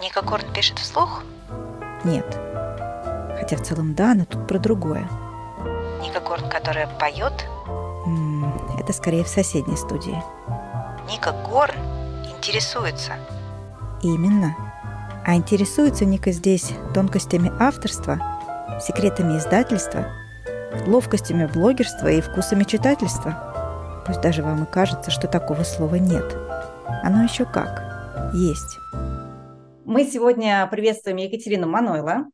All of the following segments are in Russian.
Ника Горн пишет вслух? Нет. Хотя в целом да, но тут про другое. Ника Горн, которая поет? Это скорее в соседней студии. Ника Горн интересуется. Именно. А интересуется Ника здесь тонкостями авторства, секретами издательства, ловкостями блогерства и вкусами читательства. Пусть даже вам и кажется, что такого слова нет. Оно еще как. Есть. Мы сегодня приветствуем Екатерину Манойло.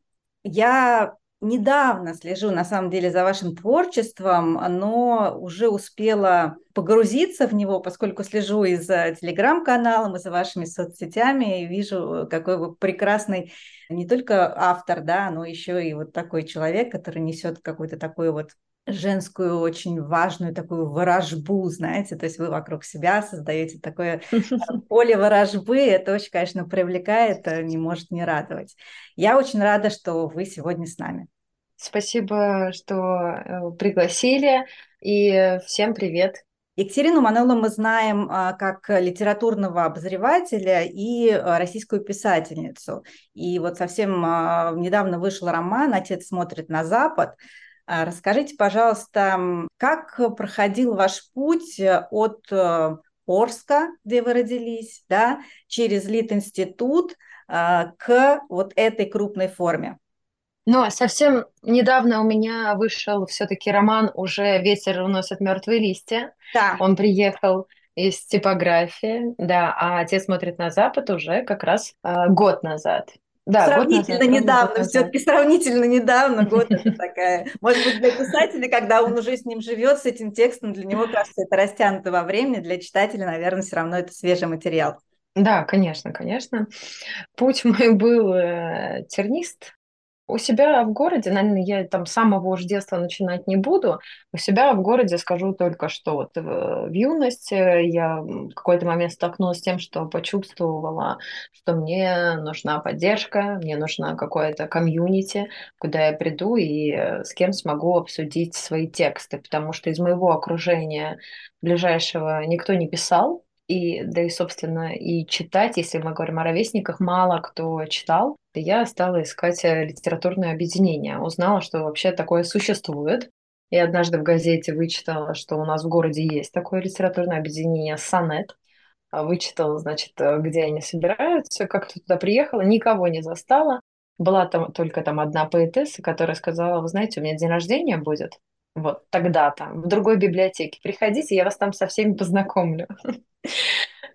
Я недавно слежу, на самом деле, за вашим творчеством, но уже успела погрузиться в него, поскольку слежу и за телеграм-каналом, и за вашими соцсетями, и вижу, какой вы прекрасный не только автор, да, но еще и вот такой человек, который несет какой-то такой вот женскую очень важную такую ворожбу, знаете, то есть вы вокруг себя создаете такое э, поле ворожбы, это очень, конечно, привлекает, э, не может не радовать. Я очень рада, что вы сегодня с нами. Спасибо, что э, пригласили, и всем привет. Екатерину Манелло мы знаем как литературного обозревателя и российскую писательницу. И вот совсем недавно вышел роман «Отец смотрит на Запад», расскажите, пожалуйста, как проходил ваш путь э, от э, Орска, где вы родились, да, через Лит-институт а, к вот этой крупной форме? Ну, совсем недавно у меня вышел все-таки роман уже «Ветер уносит мертвые листья». Да. Он приехал из типографии, да, а отец смотрит на Запад уже как раз э, год назад. Да, сравнительно назад, недавно, все-таки сравнительно недавно, год это такая. Может быть, для писателя, когда он уже с ним живет, с этим текстом, для него кажется, это растянуто во времени, для читателя, наверное, все равно это свежий материал. Да, конечно, конечно. Путь мой был э, тернист, у себя в городе, наверное, я там с самого уж детства начинать не буду. У себя в городе скажу только, что вот в, в юности я в какой-то момент столкнулась с тем, что почувствовала, что мне нужна поддержка, мне нужна какое-то комьюнити, куда я приду и э, с кем смогу обсудить свои тексты, потому что из моего окружения ближайшего никто не писал, и, да и, собственно, и читать, если мы говорим о ровесниках, мало кто читал. Я стала искать э, литературное объединение. Узнала, что вообще такое существует. И однажды в газете вычитала, что у нас в городе есть такое литературное объединение «Сонет». А вычитала, значит, э, где они собираются, как туда приехала, никого не застала. Была там только там одна поэтесса, которая сказала, вы знаете, у меня день рождения будет, вот тогда-то, в другой библиотеке. Приходите, я вас там со всеми познакомлю.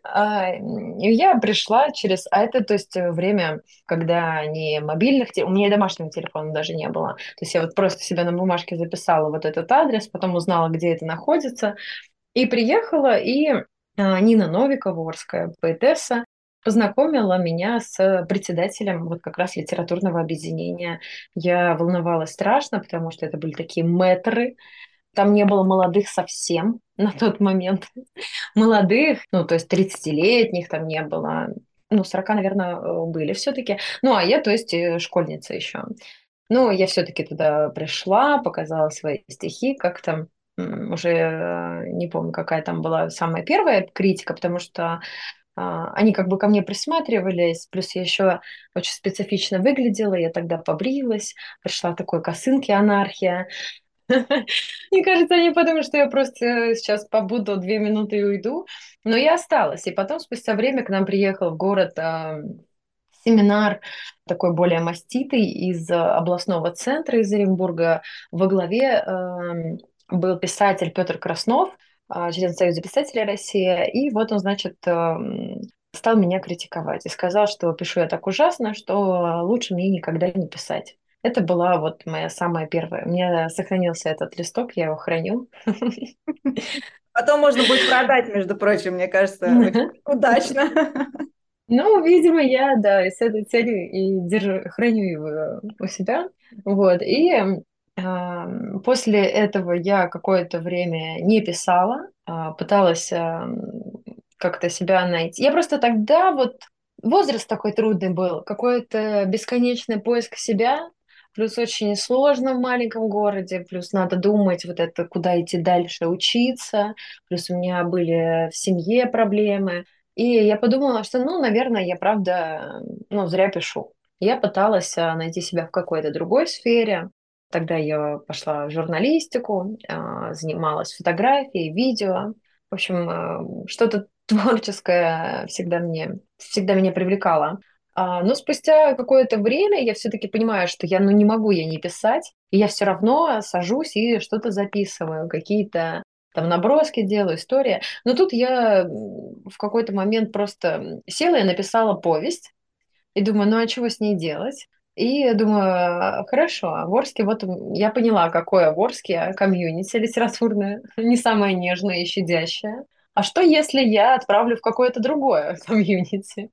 А, я пришла через... А это, то есть, время, когда не мобильных... У меня и домашнего телефона даже не было. То есть я вот просто себя на бумажке записала вот этот адрес, потом узнала, где это находится. И приехала, и а, Нина Новикова, Орская поэтесса, познакомила меня с председателем вот как раз литературного объединения. Я волновалась страшно, потому что это были такие метры, там не было молодых совсем на тот момент. Молодых, ну, то есть 30-летних там не было. Ну, 40, наверное, э, были все-таки. Ну, а я, то есть, э, школьница еще. Ну, я все-таки туда пришла, показала свои стихи, как там уже э, не помню, какая там была самая первая критика, потому что а, они как бы ко мне присматривались, плюс я еще очень специфично выглядела, я тогда побрилась, пришла такой косынке анархия. Мне кажется, они подумают, что я просто сейчас побуду две минуты и уйду. Но я осталась. И потом, спустя время, к нам приехал в город э, семинар такой более маститый из областного центра из Оренбурга. Во главе э, был писатель Петр Краснов, э, член Союза писателей России. И вот он, значит, э, стал меня критиковать и сказал, что пишу я так ужасно, что лучше мне никогда не писать. Это была вот моя самая первая. У меня сохранился этот листок, я его храню. Потом можно будет продать, между прочим, мне кажется, удачно. Ну, видимо, я, да, с этой целью и держу, храню его у себя. Вот, и э, после этого я какое-то время не писала, э, пыталась э, как-то себя найти. Я просто тогда вот возраст такой трудный был, какой-то бесконечный поиск себя, плюс очень сложно в маленьком городе, плюс надо думать вот это, куда идти дальше учиться, плюс у меня были в семье проблемы. И я подумала, что, ну, наверное, я правда, ну, зря пишу. Я пыталась а, найти себя в какой-то другой сфере. Тогда я пошла в журналистику, а, занималась фотографией, видео. В общем, а, что-то творческое всегда мне, всегда меня привлекало. Но спустя какое-то время я все-таки понимаю, что я ну, не могу я не писать, и я все равно сажусь и что-то записываю, какие-то там наброски делаю, история. Но тут я в какой-то момент просто села и написала повесть, и думаю, ну а чего с ней делать? И думаю, хорошо, а Ворске, вот я поняла, какое Ворске комьюнити литературное, не самое нежное и щадящее. А что, если я отправлю в какое-то другое комьюнити?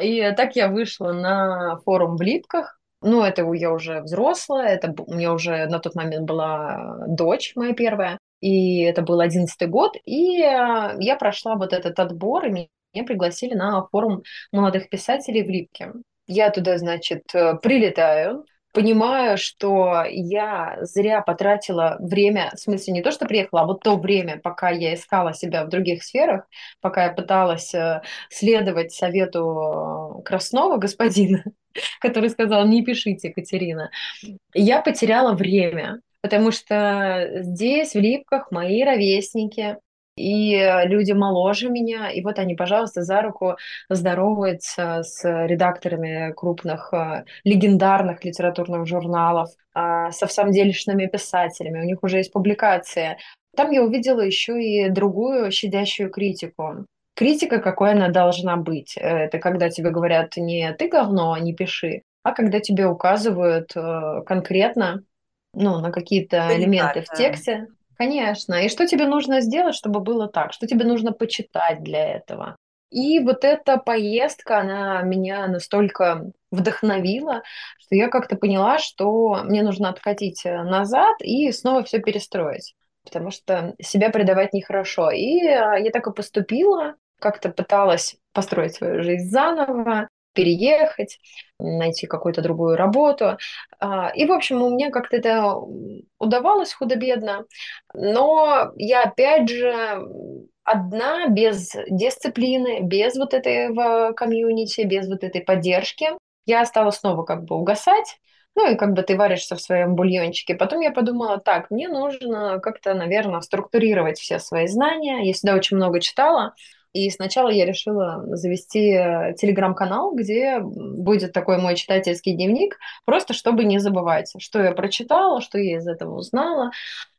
И так я вышла на форум в Липках. Ну, это я уже взрослая, это у меня уже на тот момент была дочь моя первая, и это был одиннадцатый год, и э, я прошла вот этот отбор, и меня пригласили на форум молодых писателей в Липке. Я туда, значит, э, прилетаю, понимаю, что я зря потратила время, в смысле не то, что приехала, а вот то время, пока я искала себя в других сферах, пока я пыталась э, следовать совету Краснова, господина, который сказал, не пишите, Екатерина, я потеряла время, потому что здесь, в Липках, мои ровесники, и э, люди моложе меня, и вот они, пожалуйста, за руку здороваются с редакторами крупных э, легендарных литературных журналов, а, со всамделишными писателями, у них уже есть публикации. Там я увидела еще и другую щадящую критику. Критика, какой она должна быть. Э, это когда тебе говорят не «ты говно, не пиши», а когда тебе указывают конкретно ну, на какие-то элементы в тексте, Конечно. И что тебе нужно сделать, чтобы было так? Что тебе нужно почитать для этого? И вот эта поездка, она меня настолько вдохновила, что я как-то поняла, что мне нужно откатить э, назад и снова все перестроить, потому что себя предавать нехорошо. И э, я так и поступила, как-то пыталась построить свою жизнь заново, переехать, найти какую-то другую работу. А, и, в общем, у меня как-то это удавалось худо-бедно. Но я, опять же, одна, без дисциплины, без вот этого комьюнити, без вот этой поддержки, я стала снова как бы угасать. Ну и как бы ты варишься в своем бульончике. Потом я подумала, так, мне нужно как-то, наверное, структурировать все свои знания. Я всегда очень много читала. И сначала я решила завести э, телеграм-канал, где будет такой мой читательский дневник, просто чтобы не забывать, что я прочитала, что я из этого узнала.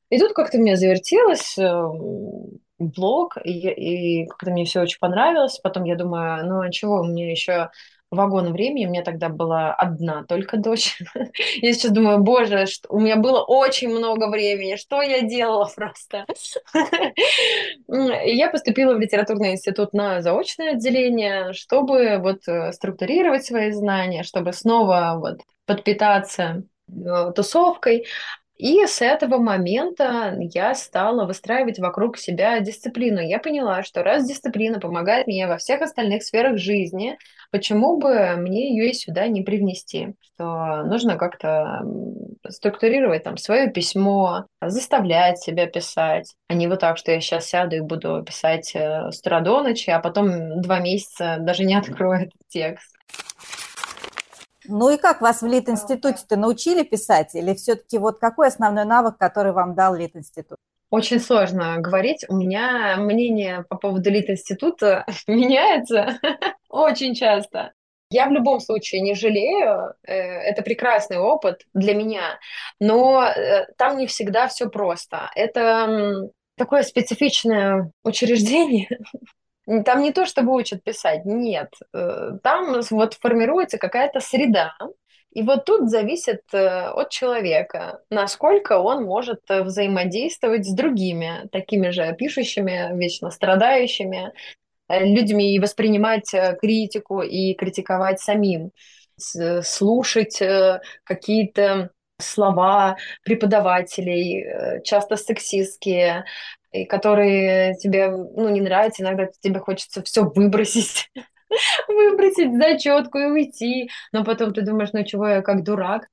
И тут как-то мне завертелось эм, блог, и, и как-то мне все очень понравилось. Потом я думаю, ну а чего, мне еще вагон времени, у меня тогда была одна только дочь. Я сейчас думаю, боже, что... у меня было очень много времени, что я делала просто? Я поступила в литературный институт на заочное отделение, чтобы вот э, структурировать свои знания, чтобы снова вот подпитаться э, тусовкой. И с этого момента я стала выстраивать вокруг себя дисциплину. Я поняла, что раз дисциплина помогает мне во всех остальных сферах жизни, почему бы мне ее и сюда не привнести? Что нужно как-то структурировать там свое письмо, заставлять себя писать, а не вот так, что я сейчас сяду и буду писать э, с утра до ночи, а потом два месяца даже не открою этот текст. Ну и как вас в Лит-институте-то научили писать? Или все-таки вот какой основной навык, который вам дал Лит-институт? Очень сложно говорить. У меня мнение по поводу Лит-института меняется очень часто. Я в любом случае не жалею, э, это прекрасный опыт для меня, но э, там не всегда все просто. Это такое специфичное учреждение, Там не то, чтобы учат писать, нет. Э, там вот формируется какая-то среда, и вот тут зависит э, от человека, насколько он может э, взаимодействовать с другими, такими же пишущими, вечно страдающими людьми, и воспринимать критику и критиковать самим, слушать какие-то слова преподавателей, часто сексистские, и которые тебе ну, не нравятся, иногда тебе хочется все выбросить, выбросить зачетку и уйти, но потом ты думаешь, ну чего я как дурак.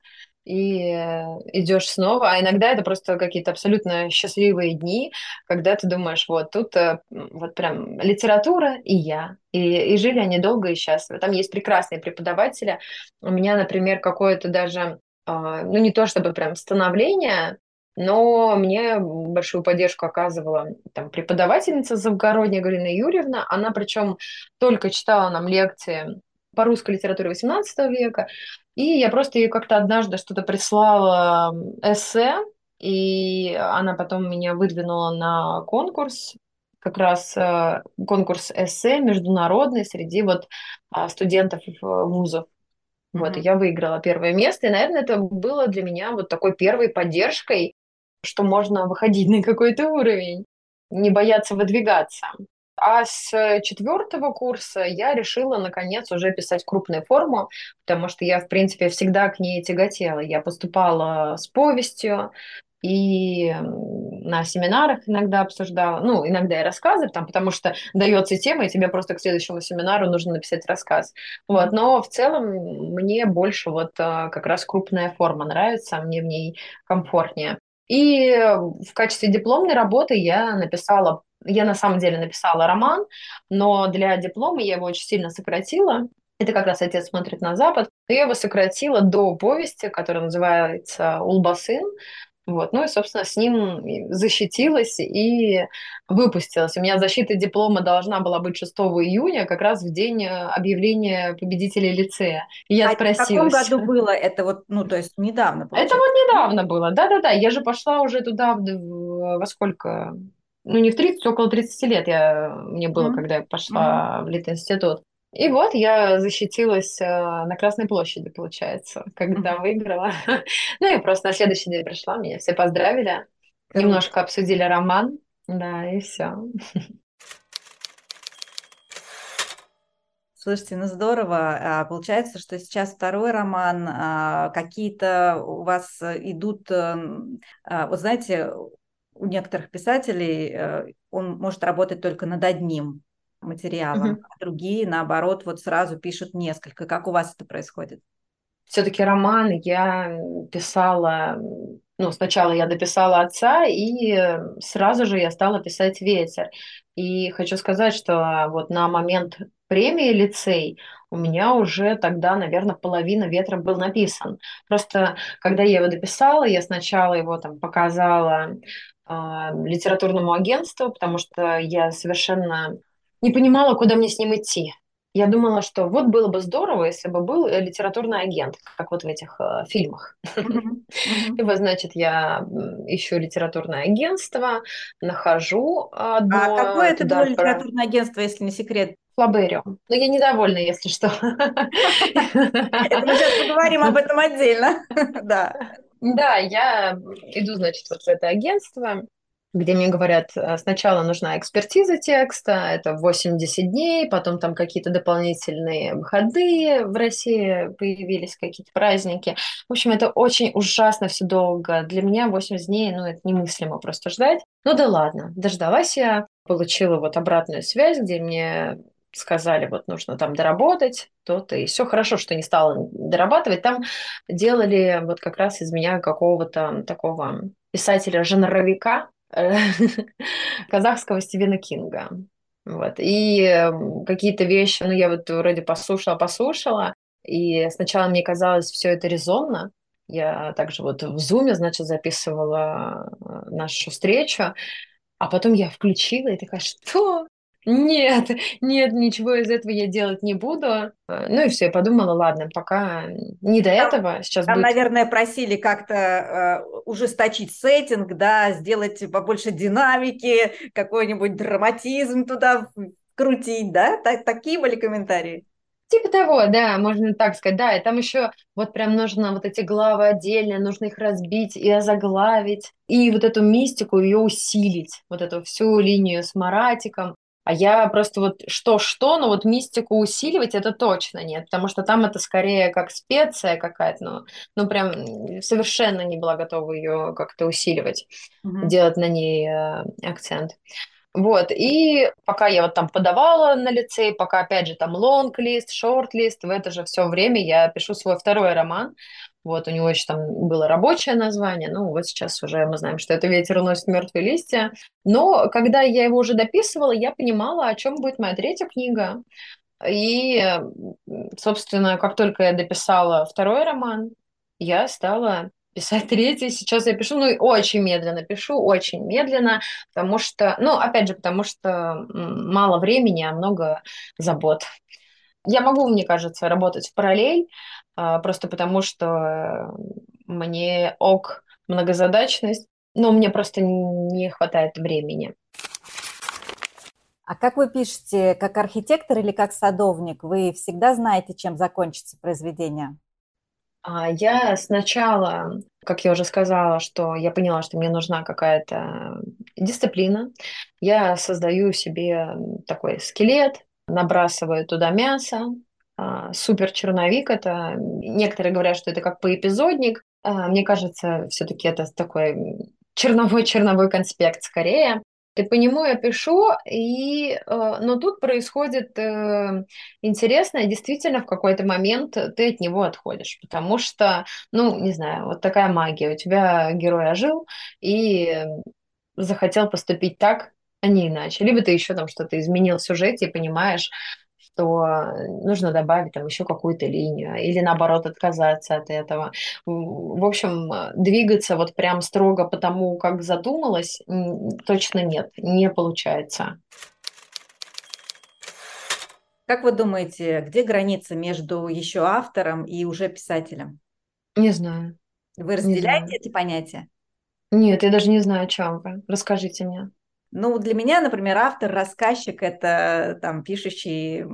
и э, идешь снова. А иногда это просто какие-то абсолютно счастливые дни, когда ты думаешь, вот тут э, вот прям литература и я. И, и жили они долго и счастливо. Там есть прекрасные преподаватели. У меня, например, какое-то даже, а, ну не то чтобы прям становление, но мне большую поддержку оказывала там, преподавательница Завгородняя Галина Юрьевна. Она причем только читала нам лекции по русской литературе XVIII века. И я просто ей как-то однажды что-то прислала эссе, и она потом меня выдвинула на конкурс, как раз э, конкурс эссе международный среди вот а, студентов вузов. Mm-hmm. Вот, и я выиграла первое место, и, наверное, это было для меня вот такой первой поддержкой, что можно выходить на какой-то уровень, не бояться выдвигаться. А с четвертого курса я решила, наконец, уже писать крупную форму, потому что я, в принципе, всегда к ней тяготела. Я поступала с повестью, и на семинарах иногда обсуждала, ну, иногда и рассказы, там, потому что дается тема, и тебе просто к следующему семинару нужно написать рассказ. Вот, но в целом мне больше вот а, как раз крупная форма нравится, мне в ней комфортнее. И в качестве дипломной работы я написала я на самом деле написала роман, но для диплома я его очень сильно сократила. Это как раз «Отец смотрит на Запад». Я его сократила до повести, которая называется «Улбасын». Вот, ну и, собственно, с ним защитилась и выпустилась. У меня защита диплома должна была быть 6 июня, как раз в день э, объявления победителей лицея. И я а спросила. в каком году было это вот, ну, то есть недавно? Получается? Это вот недавно было, да-да-да. Я же пошла уже туда в, в, во сколько? ну, не в 30, около 30 лет я, мне было, mm-hmm. когда я пошла mm-hmm. в Литинститут. И вот я защитилась э, на Красной площади, получается, когда mm-hmm. выиграла. ну и просто на следующий день пришла, меня все поздравили, mm-hmm. немножко обсудили роман, да, и все. Слушайте, ну здорово. А, получается, что сейчас второй роман, а, какие-то у вас идут, э, а, вот знаете, у некоторых писателей э, он может работать только над одним материалом, угу. а другие, наоборот, вот сразу пишут несколько. Как у вас это происходит? Все-таки роман я писала, ну, сначала я дописала отца, и сразу же я стала писать ветер. И хочу сказать, что вот на момент премии лицей у меня уже тогда, наверное, половина ветра был написан. Просто когда я его дописала, я сначала его там показала а, литературному агентству, потому что я совершенно не понимала, куда мне с ним идти. Я думала, что вот было бы здорово, если бы был э, литературный агент, как вот в этих э, фильмах. И вот, значит, я ищу литературное агентство, нахожу одно. А какое это было литературное агентство, если не секрет? Флабериум. Но ну, я недовольна, если что. Мы сейчас поговорим об этом отдельно. Да. Да, я иду, значит, вот в это агентство, где мне говорят, э, сначала нужна экспертиза текста, это 80 дней, потом там какие-то дополнительные выходные в России появились, какие-то праздники. В общем, это очень ужасно все долго. Для меня 80 дней, ну, это немыслимо просто ждать. Ну да ладно, дождалась я, получила вот обратную связь, где мне сказали, вот нужно там доработать то-то, и все хорошо, что не стала дорабатывать. Там делали вот как раз из меня какого-то такого писателя-жанровика казахского Стивена Кинга. Вот. И какие-то вещи, ну, я вот вроде послушала, послушала, и сначала мне казалось все это резонно. Я также вот в Зуме, значит, записывала э, нашу встречу, а потом я включила и такая, что? Нет, нет, ничего из этого я делать не буду. Э, ну и все, я подумала, ладно, пока не до там, этого. Сейчас там, будет... наверное, просили как-то э, ужесточить сеттинг, да, сделать побольше динамики, какой-нибудь драматизм туда крутить, да? Так, такие были комментарии? Типа того, да, можно так сказать, да, и там еще вот прям нужно вот эти главы отдельно, нужно их разбить и озаглавить, и вот эту мистику ее усилить, вот эту всю линию с Маратиком, а я просто вот что-что, но вот мистику усиливать это точно нет, потому что там это скорее как специя какая-то, ну, ну прям совершенно не была готова ее как-то усиливать, mm-hmm. делать на ней э, акцент. Вот, и пока я вот там подавала на лицей, пока, опять же, там лонг-лист, шорт-лист, в это же все время я пишу свой второй роман. Вот, у него еще там было рабочее название, ну, вот сейчас уже мы знаем, что это «Ветер уносит мертвые листья». Но когда я его уже дописывала, я понимала, о чем будет моя третья книга. И, собственно, как только я дописала второй роман, я стала писать третий. Сейчас я пишу, ну, очень медленно пишу, очень медленно, потому что, ну, опять же, потому что мало времени, а много забот. Я могу, мне кажется, работать в параллель, а, просто потому что мне ок многозадачность, но мне просто не хватает времени. А как вы пишете, как архитектор или как садовник? Вы всегда знаете, чем закончится произведение? А, я сначала, как я уже сказала, что я поняла, что мне нужна какая-то дисциплина. Я создаю себе такой скелет, набрасываю туда мясо, а, супер черновик. Это некоторые говорят, что это как поэпизодник. А, мне кажется, все-таки это такой черновой черновой конспект скорее. И по нему я пишу, и, э, но тут происходит э, интересное, действительно, в какой-то момент ты от него отходишь, потому что, ну, не знаю, вот такая магия. У тебя герой ожил и захотел поступить так, а не иначе. Либо ты еще там что-то изменил в сюжете и понимаешь, что нужно добавить там еще какую-то линию или наоборот отказаться от этого. В общем, двигаться вот прям строго по тому, как задумалась, точно нет, не получается. Как вы думаете, где граница между еще автором и уже писателем? Не знаю. Вы разделяете знаю. эти понятия? Нет, я даже не знаю, о чем вы. Расскажите мне. Ну, для меня, например, автор, рассказчик – это там пишущий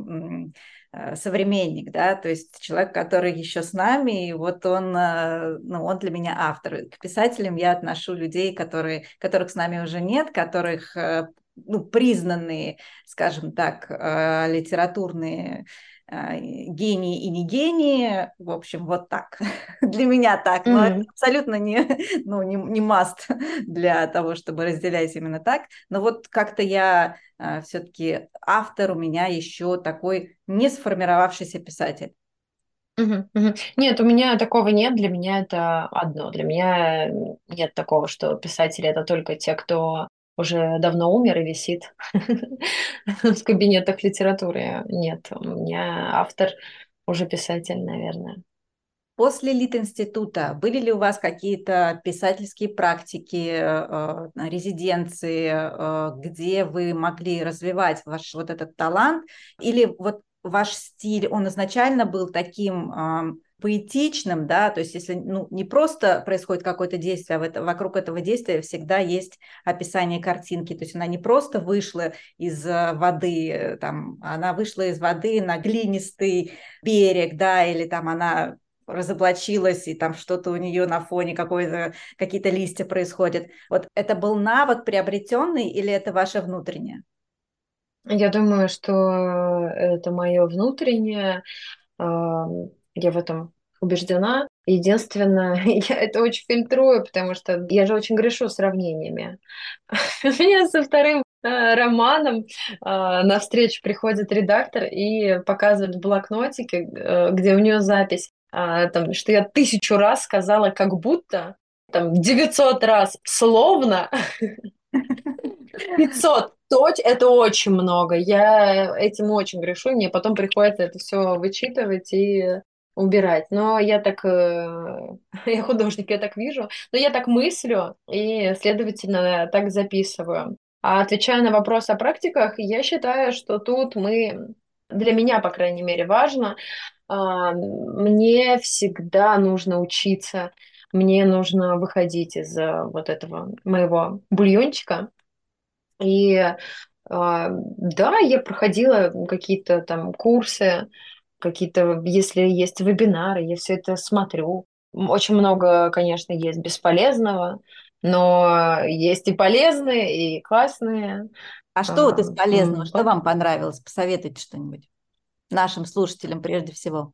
э, современник, да, то есть человек, который еще с нами, и вот он, э, ну, он для меня автор. К писателям я отношу людей, которые, которых с нами уже нет, которых э, ну, признанные, скажем так, литературные гении и не гении, в общем, вот так. для меня так, но mm-hmm. это абсолютно не, ну, не, не маст для того, чтобы разделять именно так. Но вот как-то я а, все-таки автор у меня еще такой не сформировавшийся писатель. Нет, у меня такого нет. Для меня это одно. Для меня нет такого, что писатели это только те, кто уже давно умер и висит в кабинетах литературы. Нет, у меня автор уже писатель, наверное. После Лит-института были ли у вас какие-то писательские практики, э, резиденции, э, где вы могли развивать ваш вот этот талант? Или вот ваш стиль, он изначально был таким поэтичным, да, то есть если ну, не просто происходит какое-то действие, а в это, вокруг этого действия всегда есть описание картинки, то есть она не просто вышла из э, воды, э, там, она вышла из воды на глинистый берег, да, или там она разоблачилась, и там что-то у нее на фоне какие-то листья происходят. Вот это был навык приобретенный или это ваше внутреннее? Я думаю, что это мое внутреннее. Я в этом убеждена. Единственное, я это очень фильтрую, потому что я же очень грешу сравнениями. У меня со вторым э, романом э, на встречу приходит редактор и показывает в блокнотике, э, где у нее запись, там, что я тысячу раз сказала как будто, там, 900 раз словно, 500 точ, это очень много. Я этим очень грешу, мне потом приходится это все вычитывать и убирать. Но я так, э, я художник, я так вижу, но я так мыслю и, следовательно, так записываю. А отвечая на вопрос о практиках, я считаю, что тут мы, для меня, по крайней мере, важно, а, мне всегда нужно учиться, мне нужно выходить из э, вот этого моего бульончика. И а, да, я проходила какие-то там курсы, какие-то, если есть вебинары, я все это смотрю. Очень много, конечно, есть бесполезного, но есть и полезные, и классные. А что вот из полезного, что вам понравилось? Посоветуйте что-нибудь нашим слушателям прежде всего.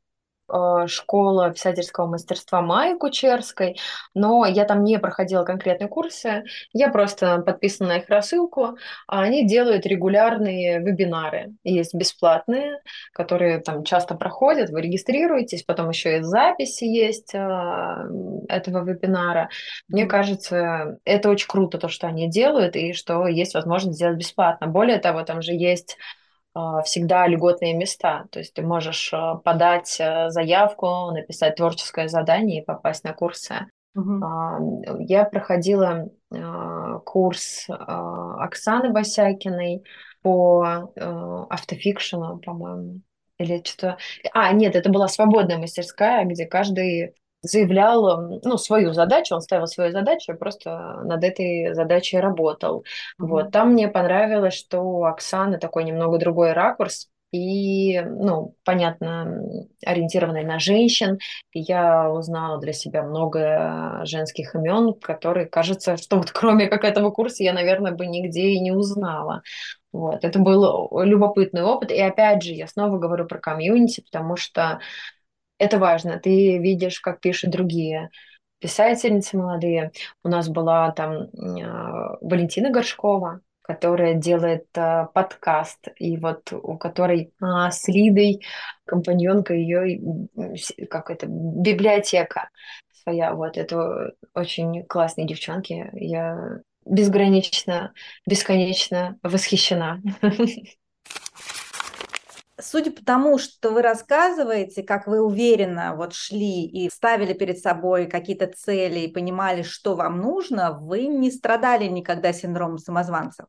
Э, школа писательского мастерства Майи Кучерской, но я там не проходила конкретные курсы, я просто подписана на их рассылку, а они делают регулярные вебинары, есть бесплатные, которые там часто проходят, вы регистрируетесь, потом еще и записи есть э, этого вебинара. Мне кажется, это очень круто, то, что они делают, и что есть возможность сделать бесплатно. Более того, там же есть а, всегда льготные места. То есть ты можешь а, подать э, заявку, написать творческое задание и попасть на курсы. Угу. Я проходила курс Оксаны Босякиной по э, автофикшену, по-моему. Или что-то... А, нет, это была свободная мастерская, где каждый заявлял ну, свою задачу, он ставил свою задачу, и просто над этой задачей работал. Mm-hmm. Вот. Там мне понравилось, что у Оксаны такой немного другой ракурс, и, ну, понятно, ориентированный на женщин. Я узнала для себя много женских имен, которые, кажется, что вот кроме как этого курса я, наверное, бы нигде и не узнала. Вот. Это был любопытный опыт. И опять же, я снова говорю про комьюнити, потому что это важно. Ты видишь, как пишут другие писательницы молодые. У нас была там э, Валентина Горшкова, которая делает э, подкаст, и вот у которой э, с Лидой, компаньонка ее, как это, библиотека своя. Вот это очень классные девчонки. Я безгранично, бесконечно восхищена. Судя по тому, что вы рассказываете, как вы уверенно вот шли и ставили перед собой какие-то цели и понимали, что вам нужно, вы не страдали никогда синдромом самозванца?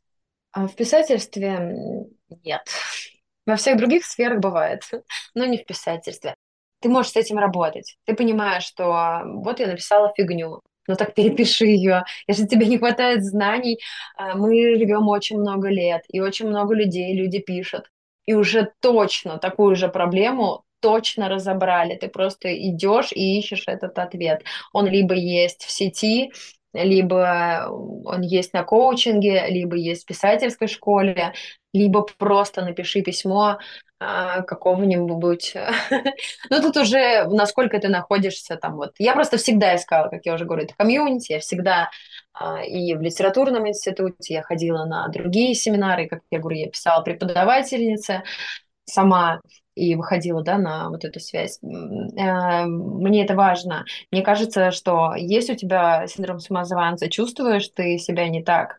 А в писательстве нет. Во всех других сферах бывает, но не в писательстве. Ты можешь с этим работать. Ты понимаешь, что вот я написала фигню, ну так перепиши ее. Если тебе не хватает знаний, а, мы живем очень много лет, и очень много людей люди пишут и уже точно такую же проблему точно разобрали. Ты просто идешь и ищешь этот ответ. Он либо есть в сети, либо он есть на коучинге, либо есть в писательской школе, либо просто напиши письмо а, какого-нибудь... ну, тут уже насколько ты находишься там вот. Я просто всегда искала, как я уже говорю, это комьюнити, я всегда а, и в литературном институте я ходила на другие семинары, как я говорю, я писала преподавательнице сама и выходила, да, на вот эту связь. Э, мне это важно. Мне кажется, что если у тебя синдром самозванца, чувствуешь ты себя не так,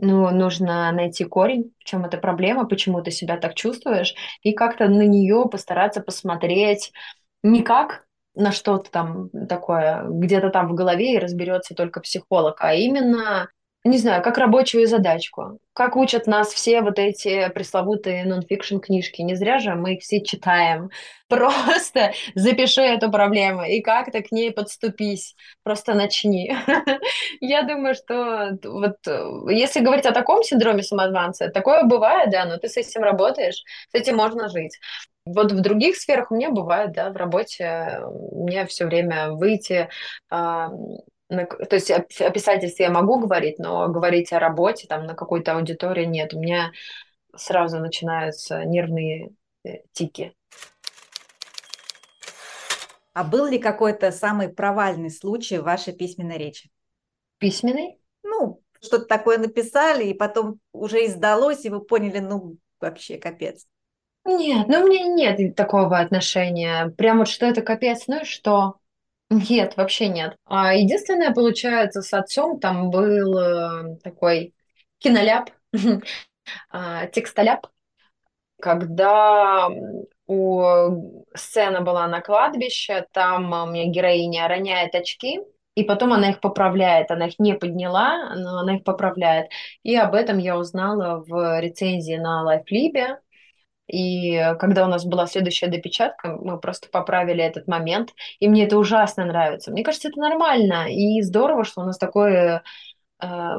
ну, нужно найти корень, в чем эта проблема, почему ты себя так чувствуешь, и как-то на нее постараться посмотреть не как на что-то там такое где-то там в голове и разберется только психолог, а именно не знаю, как рабочую задачку. Как учат нас все вот эти пресловутые нонфикшн книжки. Не зря же мы их все читаем. Просто запиши эту проблему и как-то к ней подступись. Просто начни. Я думаю, что вот если говорить о таком синдроме самозванца, такое бывает, да, но ты с этим работаешь, с этим можно жить. Вот в других сферах у меня бывает, да, в работе мне все время выйти то есть о, писательстве я могу говорить, но говорить о работе там на какой-то аудитории нет. У меня сразу начинаются нервные э, тики. А был ли какой-то самый провальный случай в вашей письменной речи? Письменный? Ну, что-то такое написали, и потом уже издалось, и вы поняли, ну, вообще капец. Нет, ну у меня нет такого отношения. Прям вот что это капец, ну и что? Нет, вообще нет. А единственное, получается, с отцом там был э, такой киноляп, а, текстоляп, когда у сцена была на кладбище, там у меня героиня роняет очки, и потом она их поправляет. Она их не подняла, но она их поправляет. И об этом я узнала в рецензии на LifeLib. И когда у нас была следующая допечатка, мы просто поправили этот момент, и мне это ужасно нравится. Мне кажется, это нормально и здорово, что у нас такой э,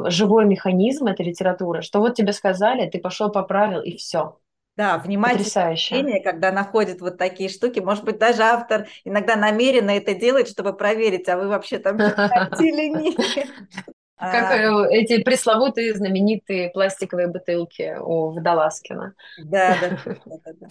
живой механизм этой литературы, что вот тебе сказали, ты пошел поправил и все. Да, внимательное чтение, когда находят вот такие штуки. Может быть, даже автор иногда намеренно это делает, чтобы проверить, а вы вообще там читаете или нет. Как а... эти пресловутые знаменитые пластиковые бутылки у Водолазкина. Да, да, да, да.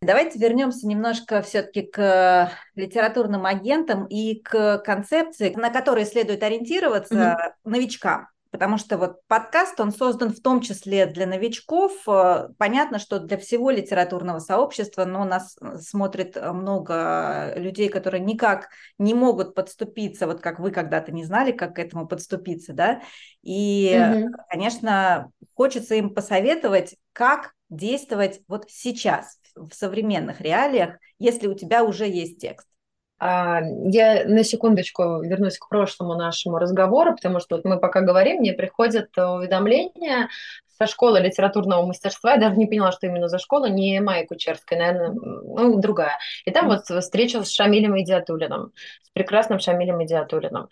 Давайте вернемся немножко все-таки к литературным агентам и к концепции, на которой следует ориентироваться угу. новичкам. Потому что вот подкаст, он создан в том числе для новичков. Э, понятно, что для всего литературного сообщества, но нас э, смотрит э, много людей, которые никак не могут подступиться, вот как вы когда-то не знали, как к этому подступиться, да. И, угу. конечно, хочется им посоветовать, как действовать вот сейчас, в современных реалиях, если у тебя уже есть текст. А, я на секундочку вернусь к прошлому нашему разговору, потому что вот мы пока говорим, мне приходят уведомления со школы литературного мастерства, я даже не поняла, что именно за школа, не Майя Кучерская, наверное, ну, другая. И там вот встреча с Шамилем Идиатулиным, с прекрасным Шамилем Идиатулиным.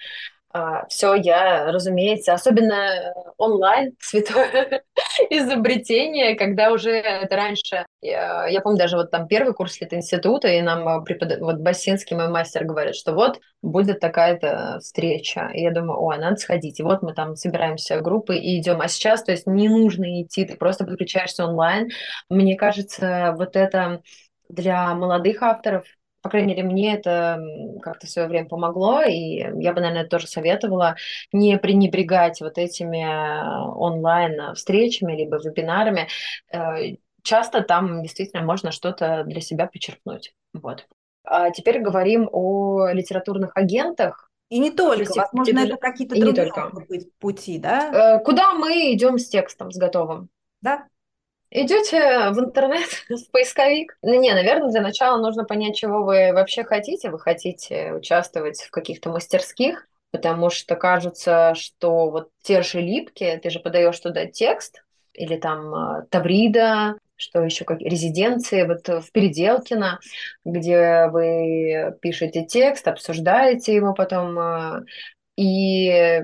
А, все я, разумеется, особенно онлайн, святое изобретение, когда уже это раньше, я, я помню даже вот там первый курс института, и нам а, препод... вот Басинский мой мастер говорит, что вот будет такая-то встреча. И я думаю, ой, надо сходить. И вот мы там собираемся группы и идем. А сейчас, то есть не нужно идти, ты просто подключаешься онлайн. Мне кажется, вот это для молодых авторов по крайней мере, мне это как-то в свое время помогло, и я бы, наверное, тоже советовала не пренебрегать вот этими э, онлайн-встречами либо вебинарами. Э, часто там действительно можно что-то для себя почерпнуть. Вот. А теперь говорим о литературных агентах. И не только, Если, возможно, это какие-то другие могут быть пути, да? Э, куда мы идем с текстом, с готовым? Да, Идете в интернет, в поисковик. Не, наверное, для начала нужно понять, чего вы вообще хотите. Вы хотите участвовать в каких-то мастерских, потому что кажется, что вот те же липки, ты же подаешь туда текст, или там э, Таврида, что еще как резиденции, вот в Переделкино, где вы пишете текст, обсуждаете его потом, э, и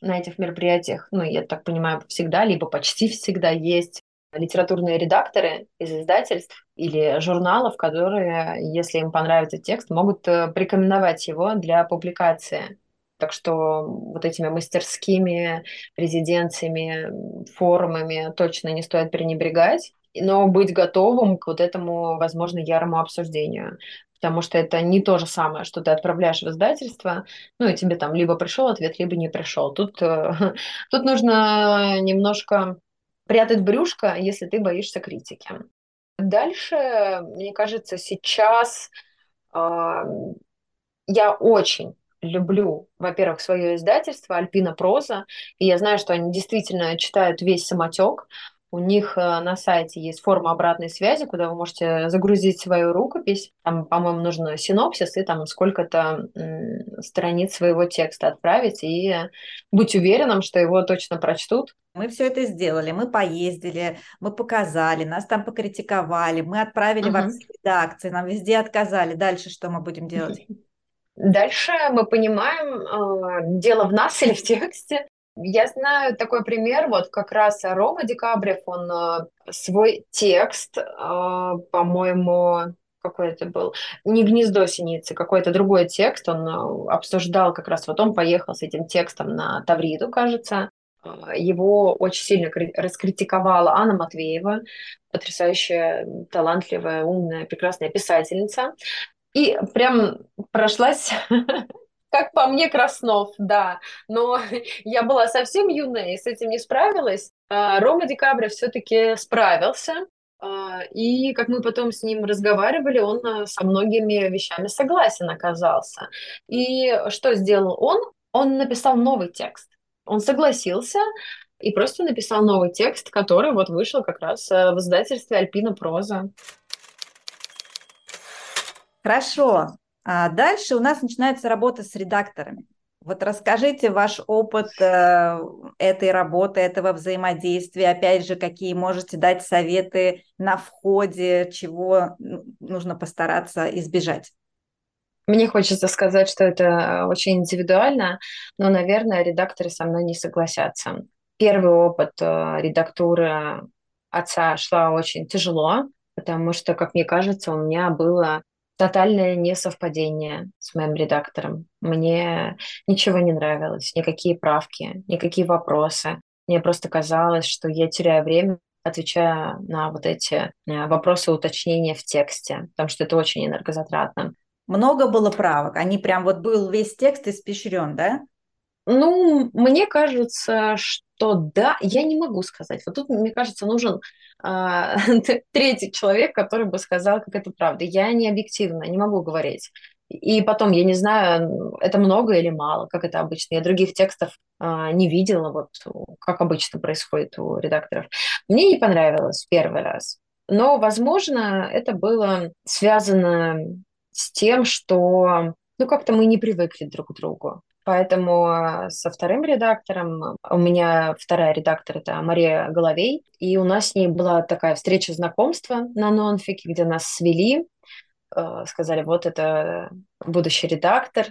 на этих мероприятиях, ну, я так понимаю, всегда, либо почти всегда есть литературные редакторы из издательств или журналов, которые, если им понравится текст, могут э, порекомендовать его для публикации. Так что вот этими мастерскими резиденциями, форумами точно не стоит пренебрегать, но быть готовым к вот этому, возможно, ярому обсуждению. Потому что это не то же самое, что ты отправляешь в издательство, ну и тебе там либо пришел ответ, либо не пришел. Тут, э, тут нужно немножко прятать брюшко, если ты боишься критики. Дальше, мне кажется, сейчас э, я очень люблю, во-первых, свое издательство Альпина Проза, и я знаю, что они действительно читают весь самотек, у них э, на сайте есть форма обратной связи, куда вы можете загрузить свою рукопись. Там, по-моему, нужно синопсис и там сколько-то страниц своего текста отправить. И быть уверенным, что его точно прочтут. Мы все это сделали, мы поездили, мы показали, нас там покритиковали, мы отправили uh-huh. во все редакции, нам везде отказали. Дальше что мы будем делать? Дальше мы понимаем, э, дело в нас или в тексте, я знаю такой пример, вот как раз Рома Декабрев, он э, свой текст, э, по-моему, какой это был, не «Гнездо синицы», какой-то другой текст, он э, обсуждал как раз, вот он поехал с этим текстом на Тавриду, кажется, его очень сильно раскритиковала Анна Матвеева, потрясающая, талантливая, умная, прекрасная писательница. И прям прошлась как по мне, Краснов, да. Но я была совсем юная и с этим не справилась. А Рома Декабря все-таки справился. А, и как мы потом с ним разговаривали, он а, со многими вещами согласен оказался. И что сделал он? Он написал новый текст. Он согласился и просто написал новый текст, который вот вышел как раз в издательстве «Альпина проза». Хорошо. А дальше у нас начинается работа с редакторами. Вот расскажите ваш опыт э, этой работы, этого взаимодействия, опять же, какие можете дать советы на входе, чего нужно постараться избежать. Мне хочется сказать, что это очень индивидуально, но, наверное, редакторы со мной не согласятся. Первый опыт э, редактуры отца шла очень тяжело, потому что, как мне кажется, у меня было тотальное несовпадение с моим редактором. Мне ничего не нравилось, никакие правки, никакие вопросы. Мне просто казалось, что я теряю время, отвечая на вот эти э, вопросы уточнения в тексте, потому что это очень энергозатратно. Много было правок? Они прям вот был весь текст испещрен, да? Ну, мне кажется, что да, я не могу сказать. Вот тут, мне кажется, нужен а, третий человек, который бы сказал, как это правда. Я не объективно, не могу говорить. И потом, я не знаю, это много или мало, как это обычно. Я других текстов а, не видела, вот как обычно происходит у редакторов. Мне не понравилось первый раз. Но, возможно, это было связано с тем, что ну как-то мы не привыкли друг к другу. Поэтому а, со вторым редактором, у меня вторая редактор это Мария Головей, и у нас с ней была такая встреча знакомства на нонфике, где нас свели, э, сказали, вот это будущий редактор,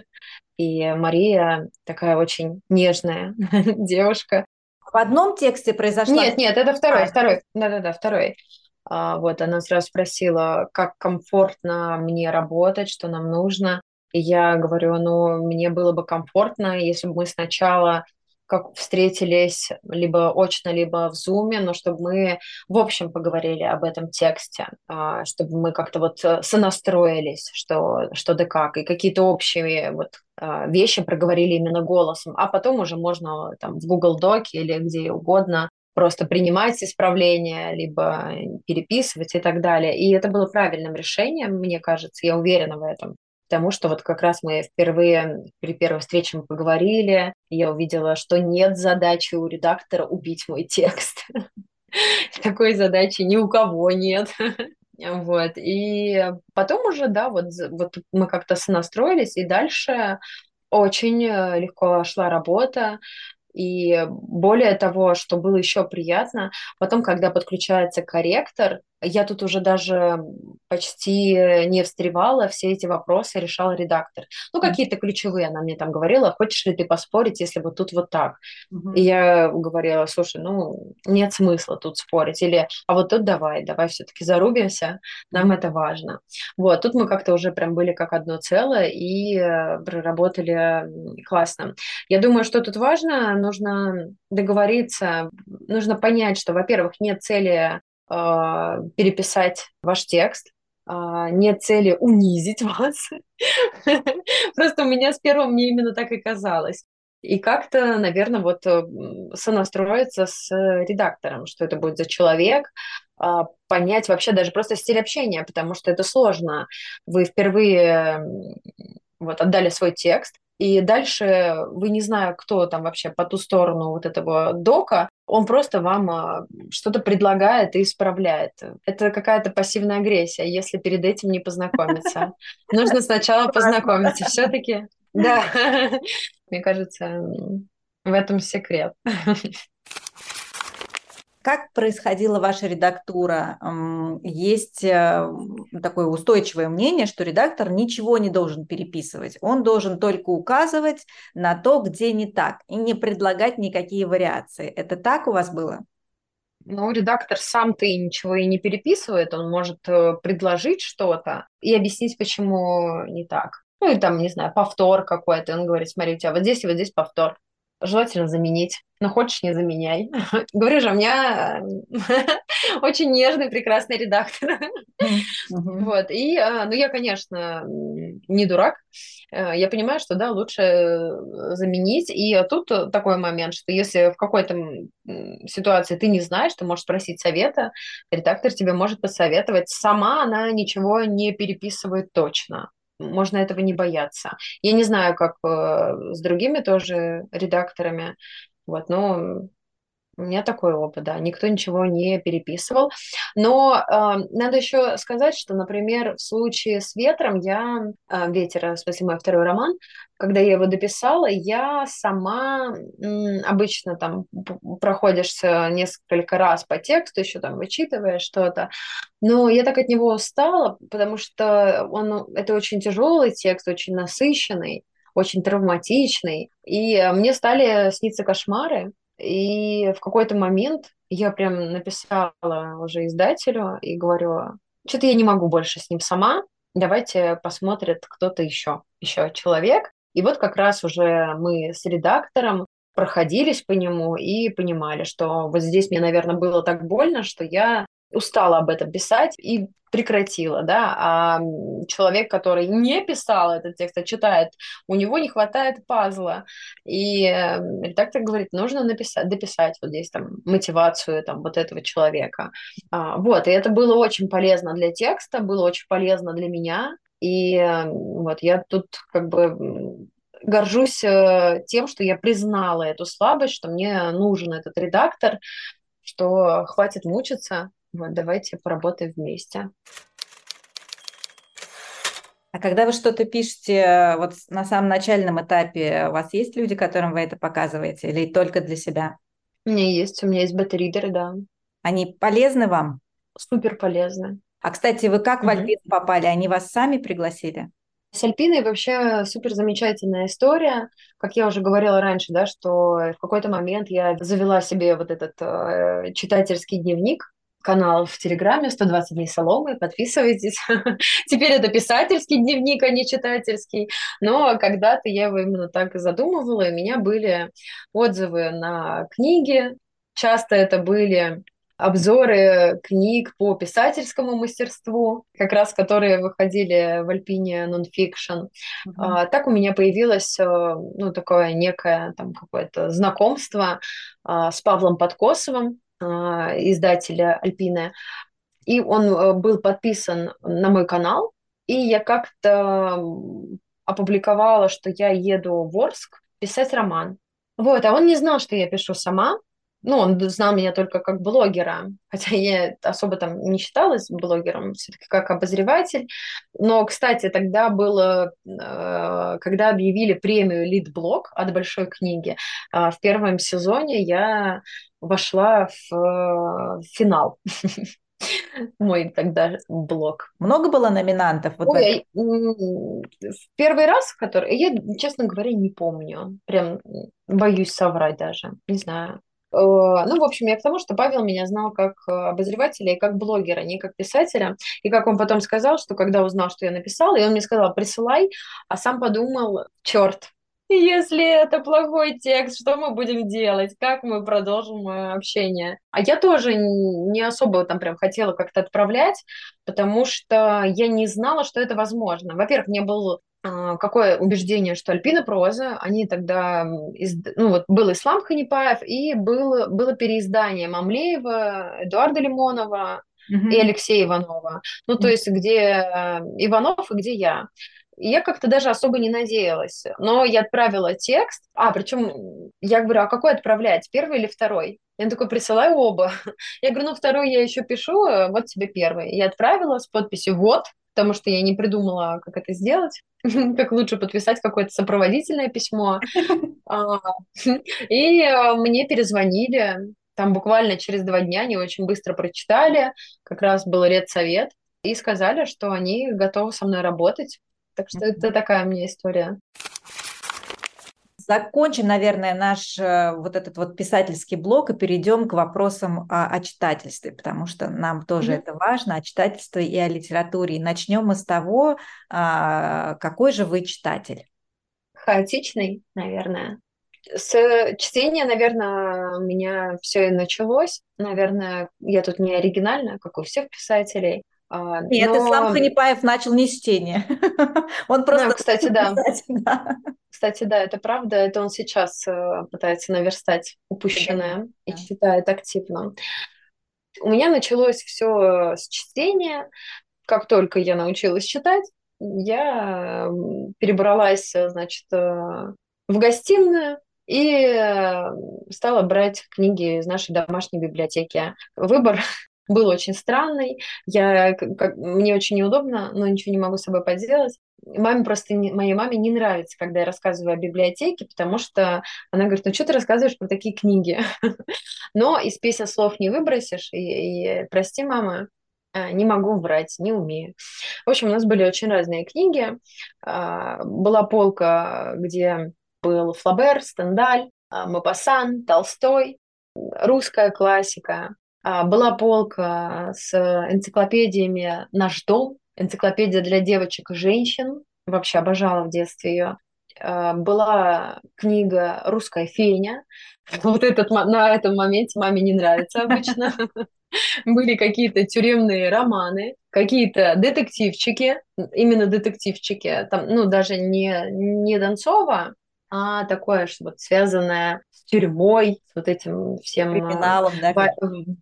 и Мария такая очень нежная девушка. В одном тексте произошло? Нет, нет, это второй, а, второй, да-да-да, второй. А, вот она сразу спросила, как комфортно мне работать, что нам нужно. И я говорю, ну, мне было бы комфортно, если бы мы сначала как встретились либо очно, либо в зуме, но чтобы мы в общем поговорили об этом тексте, а, чтобы мы как-то вот э, сонастроились, что, что да как, и какие-то общие вот а, вещи проговорили именно голосом, а потом уже можно там в Google Доке или где угодно просто принимать исправления, либо переписывать и так далее. И это было правильным решением, мне кажется, я уверена в этом тому, что вот как раз мы впервые при первой встрече мы поговорили, и я увидела, что нет задачи у редактора убить мой текст. Такой задачи ни у кого нет. Вот. И потом уже, да, вот, вот мы как-то сонастроились, и дальше очень э, легко шла работа. И более того, что было еще приятно, потом, когда подключается корректор, я тут уже даже почти не встревала, все эти вопросы решал редактор. Ну, какие-то ключевые она мне там говорила, хочешь ли ты поспорить, если вот тут вот так. Mm-hmm. И я говорила, слушай, ну, нет смысла тут спорить. Или, а вот тут давай, давай все-таки зарубимся, нам mm-hmm. это важно. Вот, тут мы как-то уже прям были как одно целое и э, проработали классно. Я думаю, что тут важно, нужно договориться, нужно понять, что, во-первых, нет цели переписать ваш текст, а, нет цели унизить вас. Просто у меня с первым мне именно так и казалось. И как-то, наверное, вот э, сонастроиться с редактором, что это будет за человек, а, понять вообще даже просто стиль общения, потому что это сложно. Вы впервые вот отдали свой текст, и дальше вы не знаю, кто там вообще по ту сторону вот этого дока, он просто вам а, что-то предлагает и исправляет. Это какая-то пассивная агрессия, если перед этим не познакомиться. Нужно сначала познакомиться. Все-таки, да, мне кажется, в этом секрет. Как происходила ваша редактура? Есть э, такое устойчивое мнение, что редактор ничего не должен переписывать. Он должен только указывать на то, где не так, и не предлагать никакие вариации. Это так у вас было? Ну, редактор сам-то и ничего и не переписывает, он может э, предложить что-то и объяснить, почему не так. Ну, и там, не знаю, повтор какой-то. Он говорит, смотри, у тебя вот здесь и вот здесь повтор желательно заменить. Но хочешь, не заменяй. Говорю же, у меня очень нежный, прекрасный редактор. Вот. И, а, ну, я, конечно, не дурак. Э, я понимаю, что, да, лучше заменить. И тут такой момент, что если в какой-то ситуации ты не знаешь, ты можешь спросить совета, редактор тебе может посоветовать. Сама она ничего не переписывает точно можно этого не бояться. Я не знаю, как э, с другими тоже редакторами, вот, но у меня такой опыт, да, никто ничего не переписывал. Но э, надо еще сказать, что, например, в случае с ветром я, э, ветер, в мой второй роман, когда я его дописала, я сама м, обычно там проходишься несколько раз по тексту, еще там вычитывая что-то, но я так от него устала, потому что он, это очень тяжелый текст, очень насыщенный, очень травматичный, и мне стали сниться кошмары, и в какой-то момент я прям написала уже издателю и говорю, что-то я не могу больше с ним сама, давайте посмотрит кто-то еще, еще человек. И вот как раз уже мы с редактором проходились по нему и понимали, что вот здесь мне, наверное, было так больно, что я устала об этом писать и прекратила, да, а человек, который не писал этот текст, а читает, у него не хватает пазла, и эм, редактор говорит, нужно написать, дописать вот здесь там мотивацию там вот этого человека, а, вот, и это было очень полезно для текста, было очень полезно для меня, и эм, вот я тут как бы горжусь э, тем, что я признала эту слабость, что мне нужен этот редактор, что хватит мучиться, вот, давайте поработаем вместе. А когда вы что-то пишете, вот на самом начальном этапе, у вас есть люди, которым вы это показываете, или только для себя? У меня есть, у меня есть бета-ридеры, да. Они полезны вам? Супер полезны. А, кстати, вы как угу. в Альпин попали? Они вас сами пригласили? С Альпиной вообще супер замечательная история. Как я уже говорила раньше, да, что в какой-то момент я завела себе вот этот э, читательский дневник, канал в Телеграме «120 дней соломы», подписывайтесь. Теперь это писательский дневник, а не читательский. Но когда-то я его именно так и задумывала, и у меня были отзывы на книги. Часто это были обзоры книг по писательскому мастерству, как раз которые выходили в Альпине Nonfiction. Uh-huh. А, так у меня появилось э, ну, такое некое там какое-то знакомство а, с Павлом Подкосовым, издателя Альпины. И он э, был подписан на мой канал, и я как-то опубликовала, что я еду в Орск писать роман. Вот, а он не знал, что я пишу сама, ну, он знал меня только как блогера, хотя я особо там не считалась блогером, все-таки как обозреватель. Но, кстати, тогда было, э, когда объявили премию Лид-блог от большой книги, э, в первом сезоне я вошла в э, финал. Мой тогда блог. Много было номинантов? Вот Ой, в первый раз, который, я, честно говоря, не помню. Прям боюсь соврать даже. Не знаю. Э, ну, в общем, я к тому, что Павел меня знал как э, обозревателя и как блогера, не как писателя. И как он потом сказал, что когда узнал, что я написала, и он мне сказал, присылай, а сам подумал, черт, если это плохой текст, что мы будем делать? Как мы продолжим общение? А я тоже не особо там прям хотела как-то отправлять, потому что я не знала, что это возможно. Во-первых, мне был какое убеждение, что Альпина проза, они тогда, из, ну вот был Ислам Ханипаев, и был, было переиздание Мамлеева, Эдуарда Лимонова mm-hmm. и Алексея Иванова. Ну, то mm-hmm. есть, где э, Иванов и где я. И я как-то даже особо не надеялась. Но я отправила текст. А, причем я говорю, а какой отправлять, первый или второй? Я такой, присылаю оба. Я говорю, ну, второй я еще пишу, э, вот тебе первый. Я отправила с подписью «вот», потому что я не придумала, как это сделать, как лучше подписать какое-то сопроводительное письмо. А, и э, мне перезвонили, там буквально через два дня, они очень быстро прочитали, как раз был редсовет, и сказали, что они готовы со мной работать. Так что это такая у меня история. Закончим, наверное, наш э, вот этот вот писательский блок и перейдем к вопросам о, о читательстве, потому что нам тоже mm-hmm. это важно, о читательстве и о литературе. И начнем мы с того, а, какой же вы читатель? Хаотичный, наверное. С чтения, наверное, у меня все и началось. Наверное, я тут не оригинальная, как у всех писателей. А, Нет, но... Ислам Ханипаев начал не с чтения. Он просто... Ну, кстати, да. Кстати, да, это правда. Это он сейчас э, пытается наверстать упущенное и читает активно. У меня началось все с чтения. Как только я научилась читать, я перебралась, значит, э, в гостиную, и э, стала брать книги из нашей домашней библиотеки. Выбор был очень странный. Я, как, мне очень неудобно, но ничего не могу с собой поделать. Маме просто, не, моей маме не нравится, когда я рассказываю о библиотеке, потому что она говорит, ну что ты рассказываешь про такие книги? Но из песен слов не выбросишь, и, и прости, мама, э, не могу врать, не умею. В общем, у нас были очень разные книги. А, была полка, где был Флабер, Стендаль, а, Мапасан, Толстой, русская классика, была полка с энциклопедиями «Наш дом», энциклопедия для девочек и женщин. Вообще обожала в детстве ее. э, была книга «Русская феня». Вот этот, на этом моменте маме не нравится обычно. Были какие-то тюремные романы, какие-то детективчики, именно детективчики, там, ну, даже не, не Донцова, а такое, что вот связанное тюрьмой, с вот этим всем а, Криминалом, да, вай,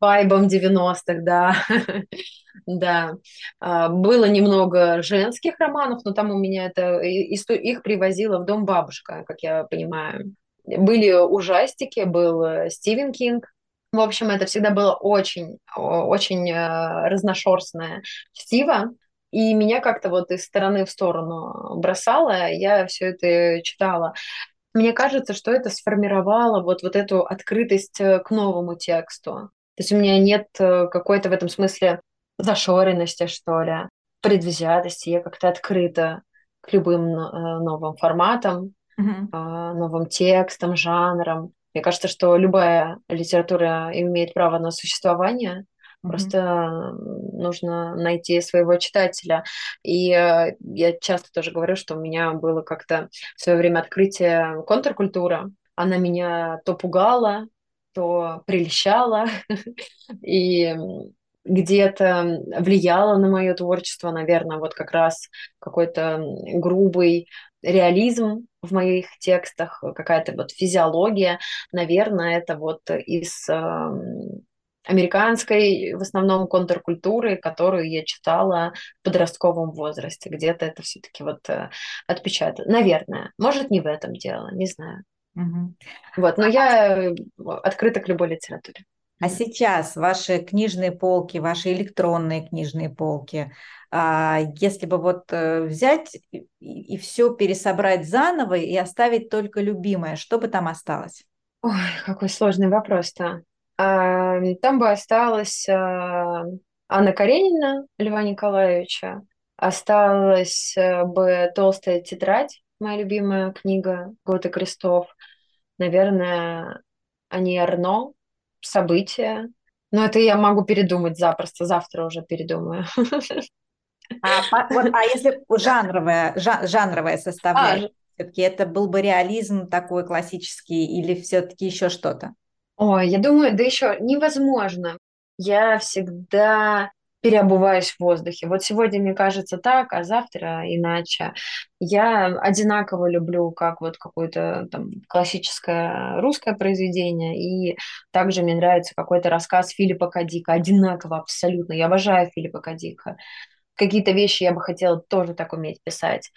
вайбом 90-х, да. да. А, было немного женских романов, но там у меня это их привозила в дом бабушка, как я понимаю. Были ужастики, был э, Стивен Кинг, в общем, это всегда было очень, очень э, разношерстное чтиво. И меня как-то вот из стороны в сторону бросало, я все это читала. Мне кажется, что это сформировало вот, вот эту открытость э, к новому тексту. То есть у меня нет э, какой-то в этом смысле зашоренности, что ли, предвзятости. Я как-то открыта к любым новым форматам, mm-hmm. новым текстам, жанрам. Мне кажется, что любая литература имеет право на существование, mm-hmm. просто нужно найти своего читателя. И э, я часто тоже говорю, что у меня было как-то в свое время открытие контркультура. Она меня то пугала, то прельщала, и где-то влияла на мое творчество, наверное, вот как раз какой-то грубый реализм в моих текстах, какая-то вот физиология, наверное, это вот из э, американской, в основном, контркультуры, которую я читала в подростковом возрасте. Где-то это все-таки вот э, отпечатано. Наверное. Может, не в этом дело, не знаю. Угу. Вот, но а я открыта к любой литературе. А сейчас ваши книжные полки, ваши электронные книжные полки, а, если бы вот э, взять и, и все пересобрать заново и оставить только любимое, что бы там осталось? Ой, какой сложный вопрос-то. Там бы осталась а, Анна Каренина Льва Николаевича, осталась э, бы «Толстая тетрадь», моя любимая книга «Год и крестов», наверное, Ани Арно события. Но это я могу передумать запросто, завтра уже передумаю. А, вот, а если жанровая, жан, жанровая составляющая, а, все-таки это был бы реализм такой классический или все-таки еще что-то? Ой, я думаю, да еще невозможно. Я всегда переобуваюсь в воздухе. Вот сегодня мне кажется так, а завтра иначе. Я одинаково люблю как вот какое-то там классическое русское произведение, и также мне нравится какой-то рассказ Филиппа Кадика, одинаково абсолютно. Я обожаю Филиппа Кадика. Какие-то вещи я бы хотела тоже так уметь писать.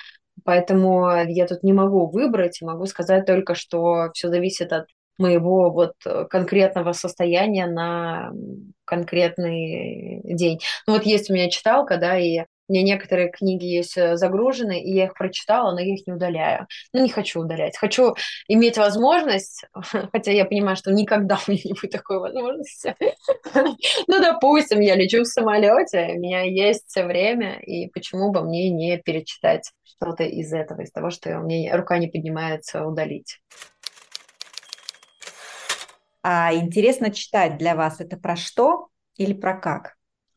Поэтому я тут не могу выбрать, могу сказать только, что все зависит от моего вот э, конкретного состояния на конкретный день. Ну вот есть у меня читалка, да, и у меня некоторые книги есть э, загружены, и я их прочитала, но я их не удаляю. Ну, не хочу удалять. Хочу иметь возможность, хотя я понимаю, что никогда у меня не будет такой возможности. Ну, допустим, я лечу в самолете, у меня есть время, и почему бы мне не перечитать что-то из этого, из того, что у меня рука не поднимается удалить. А интересно читать для вас это про что или про как?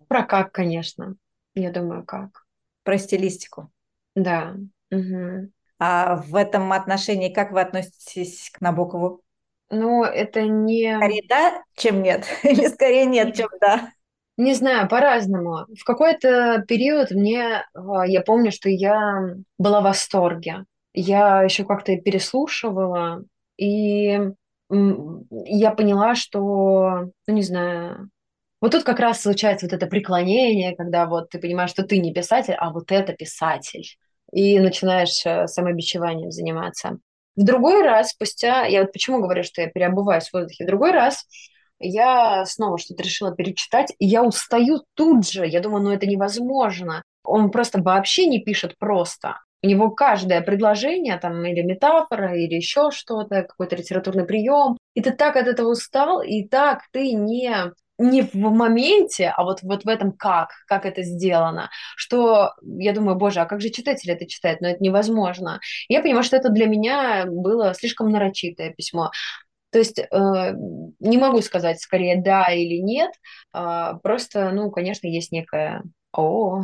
Про как, конечно. Я думаю, как. Про стилистику. Да. Угу. А в этом отношении как вы относитесь к Набокову? Ну, это не... Скорее да, чем нет? Или скорее нет, чем да? Не знаю, по-разному. В какой-то период мне, а, я помню, что я была в восторге. Я еще как-то переслушивала, и я поняла, что, ну не знаю, вот тут как раз случается вот это преклонение, когда вот ты понимаешь, что ты не писатель, а вот это писатель. И начинаешь э, самобичеванием заниматься. В другой раз, спустя, я вот почему говорю, что я переобуваюсь в воздухе, в другой раз я снова что-то решила перечитать, и я устаю тут же. Я думаю, ну это невозможно. Он просто вообще не пишет просто. Него каждое предложение, там, или метафора, или еще что-то, какой-то литературный прием, и ты так от этого устал, и так ты не не в моменте, а вот, вот в этом как, как это сделано, что я думаю, боже, а как же читатель это читает? Но это невозможно. Я понимаю, что это для меня было слишком нарочитое письмо. То есть э, не могу сказать скорее да или нет, э, просто, ну, конечно, есть некое, о,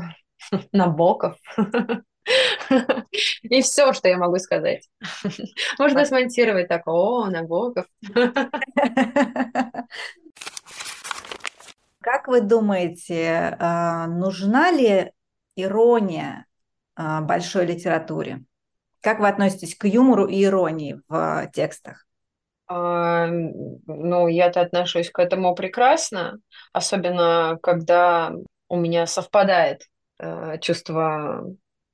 Набоков, И все, что я могу сказать. Можно смонтировать так, о, Набоков. Как вы думаете, а, нужна ли ирония а, большой литературе? Как вы относитесь к юмору и иронии в текстах? А, ну, я-то отношусь к этому прекрасно, особенно когда у меня совпадает э, чувство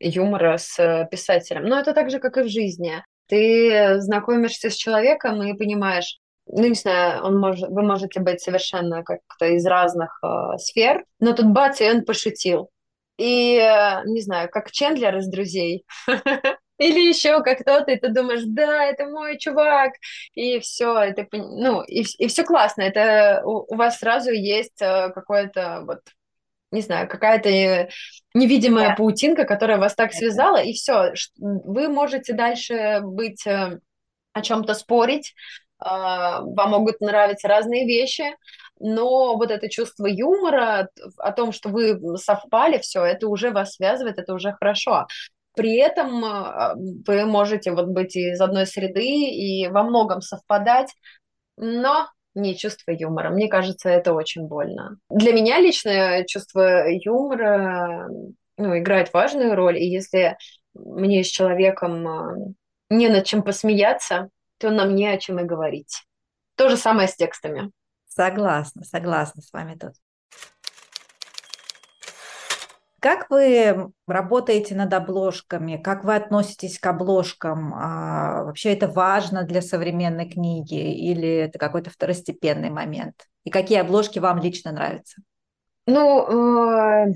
юмора с писателем. Но это так же, как и в жизни. Ты знакомишься с человеком и понимаешь, ну, не знаю, он может, вы можете быть совершенно как-то из разных э, сфер, но тут бац, и он пошутил. И, э, не знаю, как Чендлер из «Друзей», или еще как кто-то, и ты думаешь, да, это мой чувак, и все, это, ну, и, и все классно, это у, у вас сразу есть э, какое-то вот не знаю, какая-то невидимая паутинка, которая вас так связала, и все, вы можете дальше быть э, о чем-то спорить, а, вам могут нравиться разные вещи, но вот это чувство юмора, о том, что вы совпали, все, это уже вас связывает, это уже хорошо. При этом а, вы можете вот быть из одной среды и во многом совпадать, но не чувство юмора. Мне кажется, это очень больно. Для меня лично чувство юмора ну, играет важную роль, и если мне с человеком а, не над чем посмеяться, то нам не о чем и говорить. То же самое с текстами. Согласна, согласна с вами тут. Как вы работаете над обложками? Как вы относитесь к обложкам? А, вообще это важно для современной книги или это какой-то второстепенный момент? И какие обложки вам лично нравятся? Ну, э,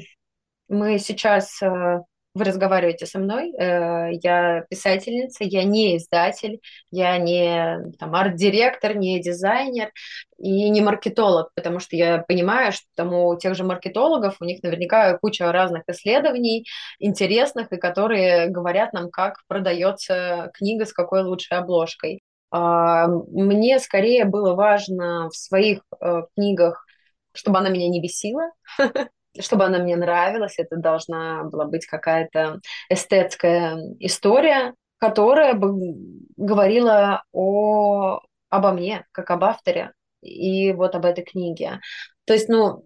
мы сейчас э, вы разговариваете со мной, э, я писательница, я не издатель, я не там, арт-директор, не дизайнер и не маркетолог, потому что я понимаю, что там у тех же маркетологов, у них наверняка куча разных исследований интересных, и которые говорят нам, как продается книга с какой лучшей обложкой. А, мне скорее было важно в своих э, книгах, чтобы она меня не бесила, чтобы она мне нравилась, это должна была быть какая-то эстетская история, которая бы говорила о, обо мне, как об авторе, и вот об этой книге. То есть, ну,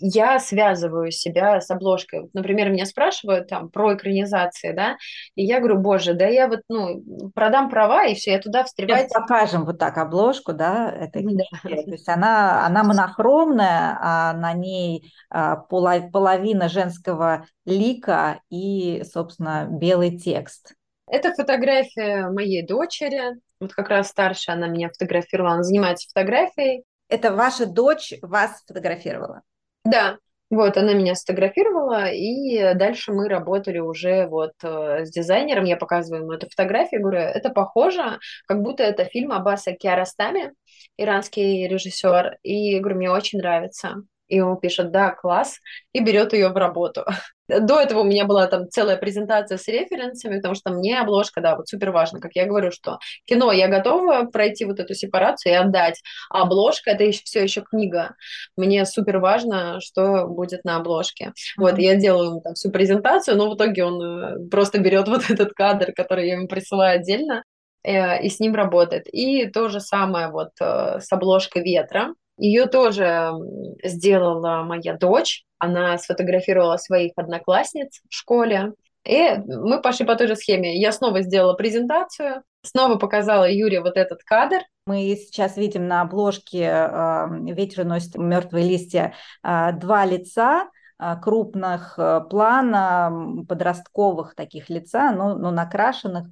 я связываю себя с обложкой. Например, меня спрашивают там про экранизации, да, и я говорю, боже, да я вот, ну, продам права, и все, я туда встревать. Сейчас покажем вот так обложку, да, этой книги. Да. То есть она, она монохромная, а на ней а, половина женского лика и, собственно, белый текст. Это фотография моей дочери. Вот как раз старшая она меня фотографировала, она занимается фотографией. Это ваша дочь вас фотографировала? Да, вот, она меня сфотографировала, и дальше мы работали уже вот э, с дизайнером, я показываю ему эту фотографию, говорю, это похоже, как будто это фильм Аббаса Киаростами, иранский режиссер, и говорю, мне очень нравится. И он пишет, да, класс, и берет ее в работу. До этого у меня была там целая презентация с референсами, потому что мне обложка, да, вот супер важно, как я говорю, что кино я готова пройти вот эту сепарацию и отдать, а обложка это еще, все еще книга. Мне супер важно, что будет на обложке. Mm-hmm. Вот, я делаю ему там всю презентацию, но в итоге он э, просто берет вот этот кадр, который я ему присылаю отдельно, э, и с ним работает. И то же самое вот э, с обложкой ветра. Ее тоже сделала моя дочь. Она сфотографировала своих одноклассниц в школе. И мы пошли по той же схеме. Я снова сделала презентацию, снова показала Юре вот этот кадр. Мы сейчас видим на обложке э, «Ветер носит мертвые листья» э, два лица, а, крупных э, плана, подростковых таких лица, но, но накрашенных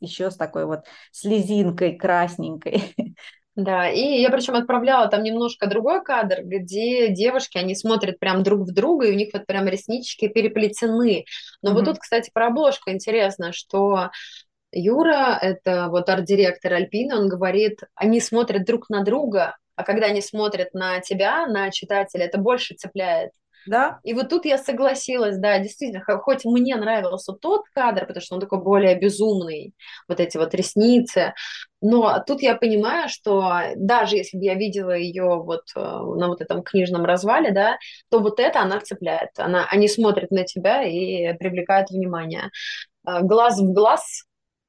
еще с такой вот слезинкой красненькой. Да, и я причем отправляла там немножко другой кадр, где девушки, они смотрят прям друг в друга, и у них вот прям реснички переплетены. Но mm-hmm. вот тут, кстати, про обложку интересно, что Юра, это вот арт-директор Альпина, он говорит, они смотрят друг на друга, а когда они смотрят на тебя, на читателя, это больше цепляет. Да. И вот тут я согласилась, да, действительно, хоть мне нравился тот кадр, потому что он такой более безумный, вот эти вот ресницы, но тут я понимаю, что даже если бы я видела ее вот э, на вот этом книжном развале, да, то вот это она цепляет, она, они смотрят на тебя и привлекают внимание. глаз в глаз,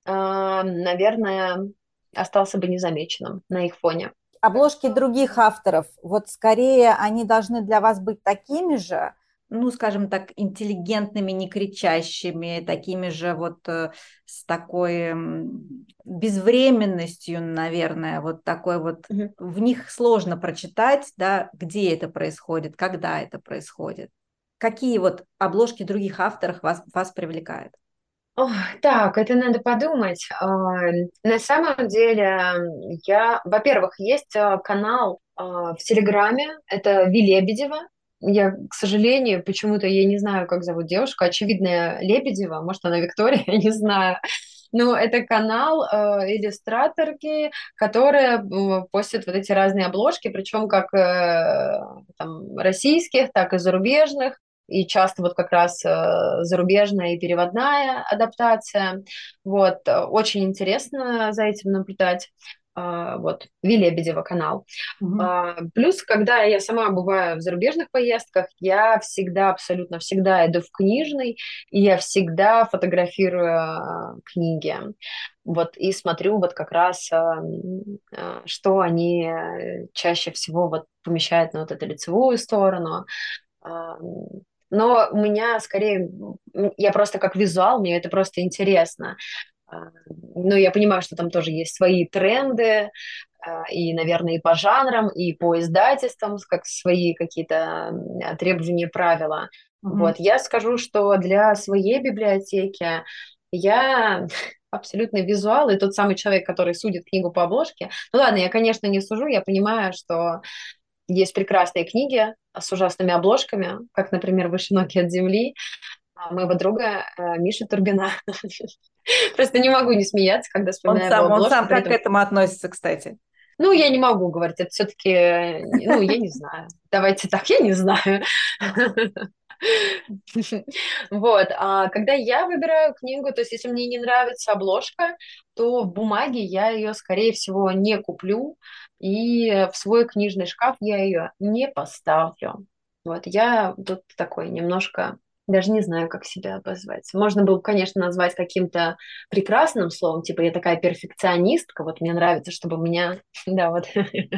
наверное, остался бы незамеченным на их фоне. Обложки других авторов, вот скорее они должны для вас быть такими же, ну, скажем так, интеллигентными, не кричащими, такими же вот э, с такой безвременностью, наверное, вот такой вот. Угу. В них сложно прочитать, да, где это происходит, когда это происходит. Какие вот обложки других авторов вас, вас привлекают? Так, это надо подумать. На самом деле, я, во-первых, есть а, канал а, в Телеграме, это Ви Лебедева, я, к сожалению, почему-то я не знаю, как зовут девушку, очевидно, Лебедева, может, она Виктория, я не знаю. Но это канал э, иллюстраторки, которая э, постит вот эти разные обложки, причем как э, там, российских, так и зарубежных. И часто вот как раз э, зарубежная и переводная адаптация. Вот, э, очень интересно за этим наблюдать. А, вот, Вилебедева канал. Угу. Плюс, когда я сама бываю в зарубежных поездках, я всегда, абсолютно всегда иду в книжный, и я всегда фотографирую книги. Вот, и смотрю вот как раз, что они э, чаще всего вот помещают на вот эту лицевую сторону. Но у меня скорее, я просто как визуал, мне это просто интересно. А, ну, я понимаю, что там тоже есть свои тренды, а, и, наверное, и по жанрам, и по издательствам, как свои какие-то требования, правила. Mm-hmm. Вот, я скажу, что для своей библиотеки я абсолютно визуал, и тот самый человек, который судит книгу по обложке. Ну ладно, я, конечно, не сужу, я понимаю, что есть прекрасные книги с ужасными обложками, как, например, «Выше ноги от земли», а, моего друга э, Миши Турбина. Просто не могу не смеяться, когда вспоминаю он сам, Он сам как к этому относится, кстати? Ну, я не могу говорить, это все-таки, ну, я не знаю. Давайте так, я не знаю. Вот, а когда я выбираю книгу, то есть если мне не нравится обложка, то в бумаге я ее, скорее всего, не куплю, и в свой книжный шкаф я ее не поставлю. Вот, я тут такой немножко даже не знаю, как себя обозвать. Можно было, конечно, назвать каким-то прекрасным словом, типа я такая перфекционистка, вот мне нравится, чтобы меня, да, вот.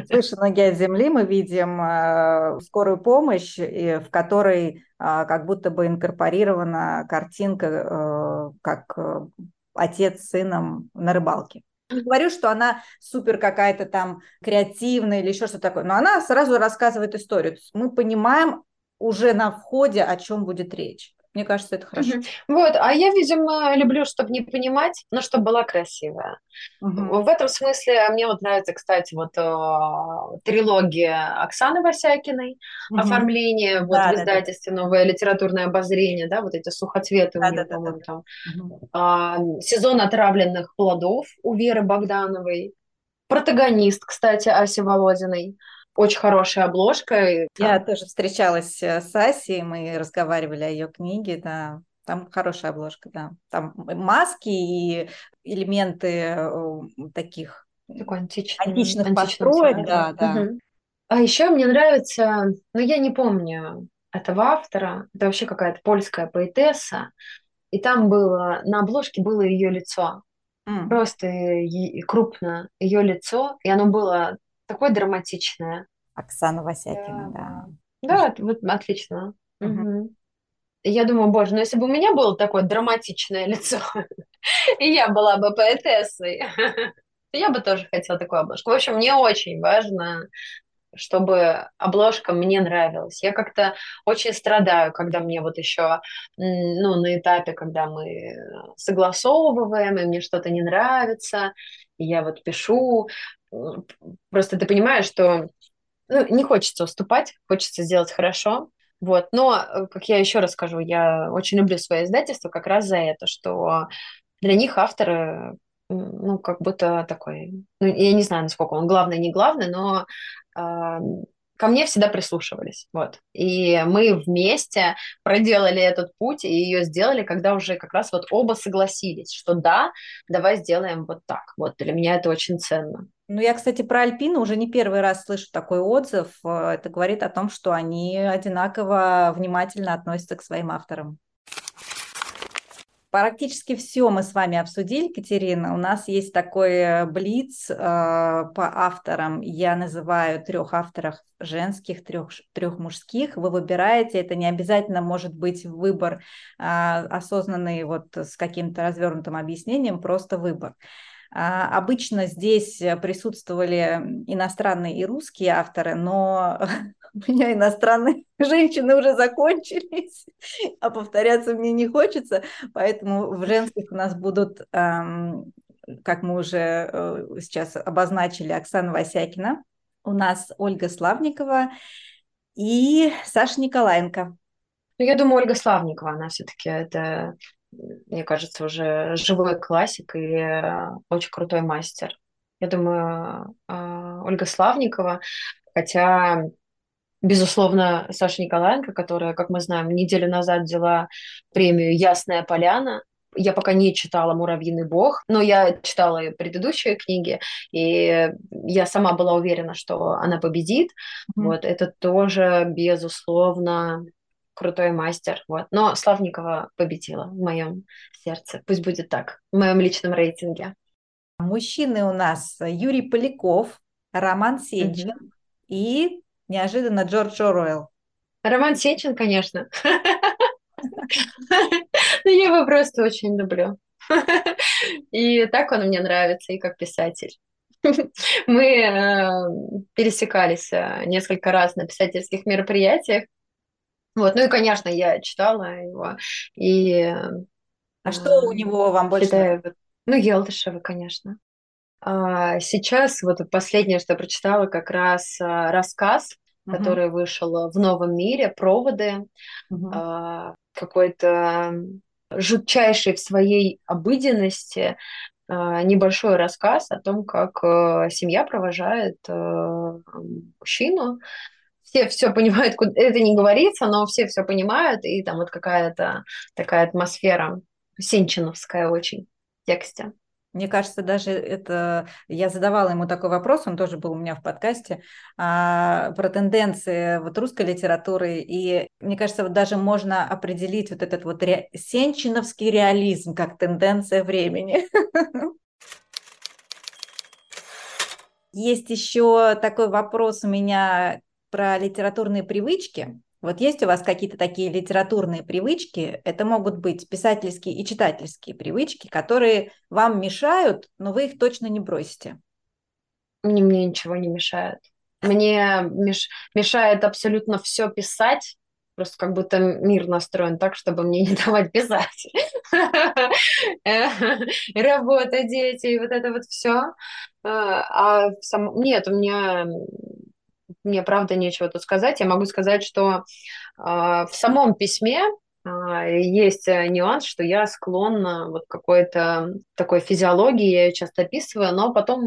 Слышь, ноги от земли мы видим э, скорую помощь, в которой э, как будто бы инкорпорирована картинка, э, как э, отец с сыном на рыбалке. Не говорю, что она супер какая-то там креативная или еще что-то такое, но она сразу рассказывает историю. Мы понимаем, уже на входе, о чем будет речь. Мне кажется, это хорошо. Угу. Вот, а я, видимо, люблю, чтобы не понимать, но чтобы была красивая. Угу. В этом смысле мне вот нравится, кстати, вот э, трилогия Оксаны Васякиной, угу. оформление вот да, в издательстве да, «Новое литературное обозрение», да, вот эти сухоцветы да, у нее, да, по-моему, да, там. Угу. Э, «Сезон отравленных плодов» у Веры Богдановой. Протагонист, кстати, Аси Володиной очень хорошая обложка. Я тоже встречалась э, с Асей, мы разговаривали о ее книге, да. Там хорошая обложка, да. Там маски и элементы э, таких Такой античный, античных построек, да, да. Угу. А еще мне нравится, ну я не помню этого автора, это вообще какая-то польская поэтесса, и там было, на обложке было ее лицо, mm. просто крупно ее лицо, и оно было такое драматичное. Оксана Васякина, да. Да, вот отлично. Угу. Я думаю, боже, ну если бы у меня было такое драматичное лицо, и я была бы поэтессой, я бы тоже хотела такую обложку. В общем, мне очень важно, чтобы обложка мне нравилась. Я как-то очень страдаю, когда мне вот еще, ну, на этапе, когда мы согласовываем, и мне что-то не нравится, и я вот пишу, просто ты понимаешь, что ну, не хочется уступать, хочется сделать хорошо. Вот. Но, э, как я еще раз скажу, я очень люблю свое издательство как раз за это, что для них авторы, ну, как будто такой, ну, я не знаю, насколько он главный, не главный, но э, ко мне всегда прислушивались, вот. И мы вместе проделали этот путь и ее сделали, когда уже как раз вот оба согласились, что да, давай сделаем вот так. Вот для меня это очень ценно. Ну, я, кстати, про Альпину уже не первый раз слышу такой отзыв. Э, это говорит о том, что они одинаково внимательно относятся к своим авторам. Практически все мы с вами обсудили, Катерина. У нас есть такой блиц э, по авторам. Я называю трех авторов женских, трех, трех мужских. Вы выбираете, это не обязательно может быть выбор э, осознанный вот с каким-то развернутым объяснением, просто выбор. А, обычно здесь присутствовали иностранные и русские авторы, но у меня иностранные женщины уже закончились, а повторяться мне не хочется, поэтому в женских у нас будут, как мы уже э, сейчас обозначили, Оксана Васякина, у нас Ольга Славникова и Саша Николаенко. Ну, я думаю, Ольга Славникова, она все-таки это, мне кажется, уже живой классик и э, очень крутой мастер. Я думаю, э, Ольга Славникова, хотя Безусловно, Саша Николаенко, которая, как мы знаем, неделю назад взяла премию «Ясная поляна», я пока не читала «Муравьиный бог», но я читала предыдущие книги, и я сама была уверена, что она победит. Mm-hmm. Вот это тоже, безусловно, крутой мастер. Вот. Но Славникова победила в моем сердце. Пусть будет так, в моем личном рейтинге. Мужчины у нас Юрий Поляков, Роман Сенчин mm-hmm. и Неожиданно Джордж Оруэлл. Роман Сечин, конечно. Ну, я его просто очень люблю. И так он мне нравится, и как писатель. Мы э, пересекались э, несколько раз на писательских мероприятиях. Вот, ну и, конечно, я читала его. И, а что у него вам больше? Считаю, ну, Елдышева, конечно. А сейчас вот последнее, что прочитала, как раз рассказ угу. который вышел в новом мире, проводы, угу. э, какой-то жутчайший в своей обыденности э, небольшой рассказ о том, как э, семья провожает э, мужчину. Все все понимают, куда... это не говорится, но все все понимают, и там вот какая-то такая атмосфера сенчиновская очень в тексте. Мне кажется, даже это... Я задавала ему такой вопрос, он тоже был у меня в подкасте, а, про тенденции вот русской литературы, и мне кажется, вот даже можно определить вот этот вот ре... сенчиновский реализм как тенденция времени. Есть еще такой вопрос у меня про литературные привычки. Вот есть у вас какие-то такие литературные привычки, это могут быть писательские и читательские привычки, которые вам мешают, но вы их точно не бросите. Мне, мне ничего не мешает. Мне меш, мешает абсолютно все писать, просто как будто мир настроен так, чтобы мне не давать писать. Работа, дети, вот это вот все. А сам... нет, у меня мне правда нечего тут сказать. Я могу сказать, что э, в самом письме э, есть э, нюанс, что я склонна вот какой-то такой физиологии, я ее часто описываю, но потом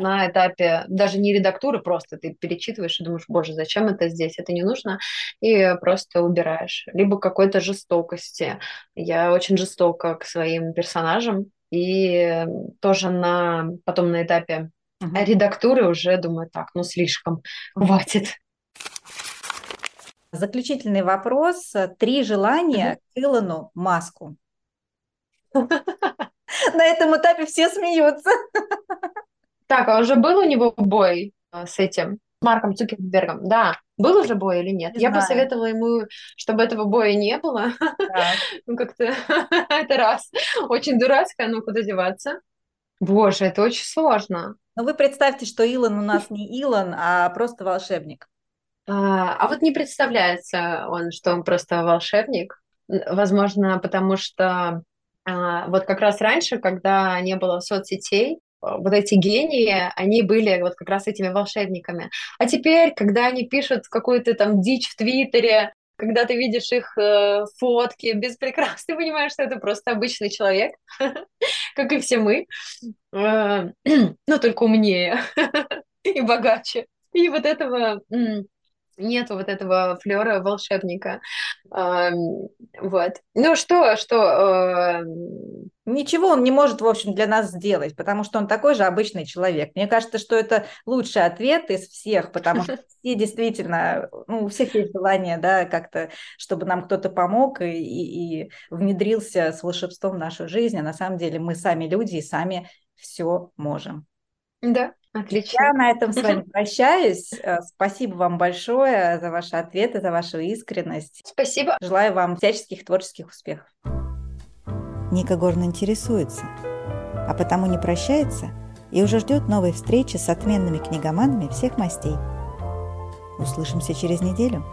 на этапе даже не редактуры, просто ты перечитываешь и думаешь, боже, зачем это здесь, это не нужно, и просто убираешь. Либо какой-то жестокости. Я очень жестока к своим персонажам, и тоже на, потом на этапе Угу. А редактуры уже думаю, так, ну слишком, хватит. Заключительный вопрос. Три желания к Илону Маску. На этом этапе все смеются. Так, а уже был у него бой а, с этим Марком Цукербергом? Да, был уже бой или нет? Не Я знаю. посоветовала ему, чтобы этого боя не было. Ну, как-то это раз. Очень дурацкое, но куда деваться. Боже, это очень сложно. Но вы представьте, что Илон у нас не Илон, а просто волшебник. А, а вот не представляется он, что он просто волшебник. Возможно, потому что а, вот как раз раньше, когда не было соцсетей, вот эти гении, они были вот как раз этими волшебниками. А теперь, когда они пишут какую-то там дичь в Твиттере, когда ты видишь их э, фотки без прикрас, ты понимаешь, что это просто обычный человек, как и все мы, э, но только умнее и богаче. И вот этого Нету вот этого флера волшебника. Вот. Ну что, что... Ничего он не может, в общем, для нас сделать, потому что он такой же обычный человек. Мне кажется, что это лучший ответ из всех, потому что все действительно, ну, у всех есть желание, да, как-то, чтобы нам кто-то помог и, и, и внедрился с волшебством в нашу жизнь, а на самом деле мы сами люди и сами все можем. Да, отлично. Я на этом с вами прощаюсь. Э, спасибо вам большое за ваши ответы, за вашу искренность. Спасибо. Желаю вам всяческих творческих успехов. Ника Горн интересуется, а потому не прощается и уже ждет новой встречи с отменными книгоманами всех мастей. Услышимся через неделю.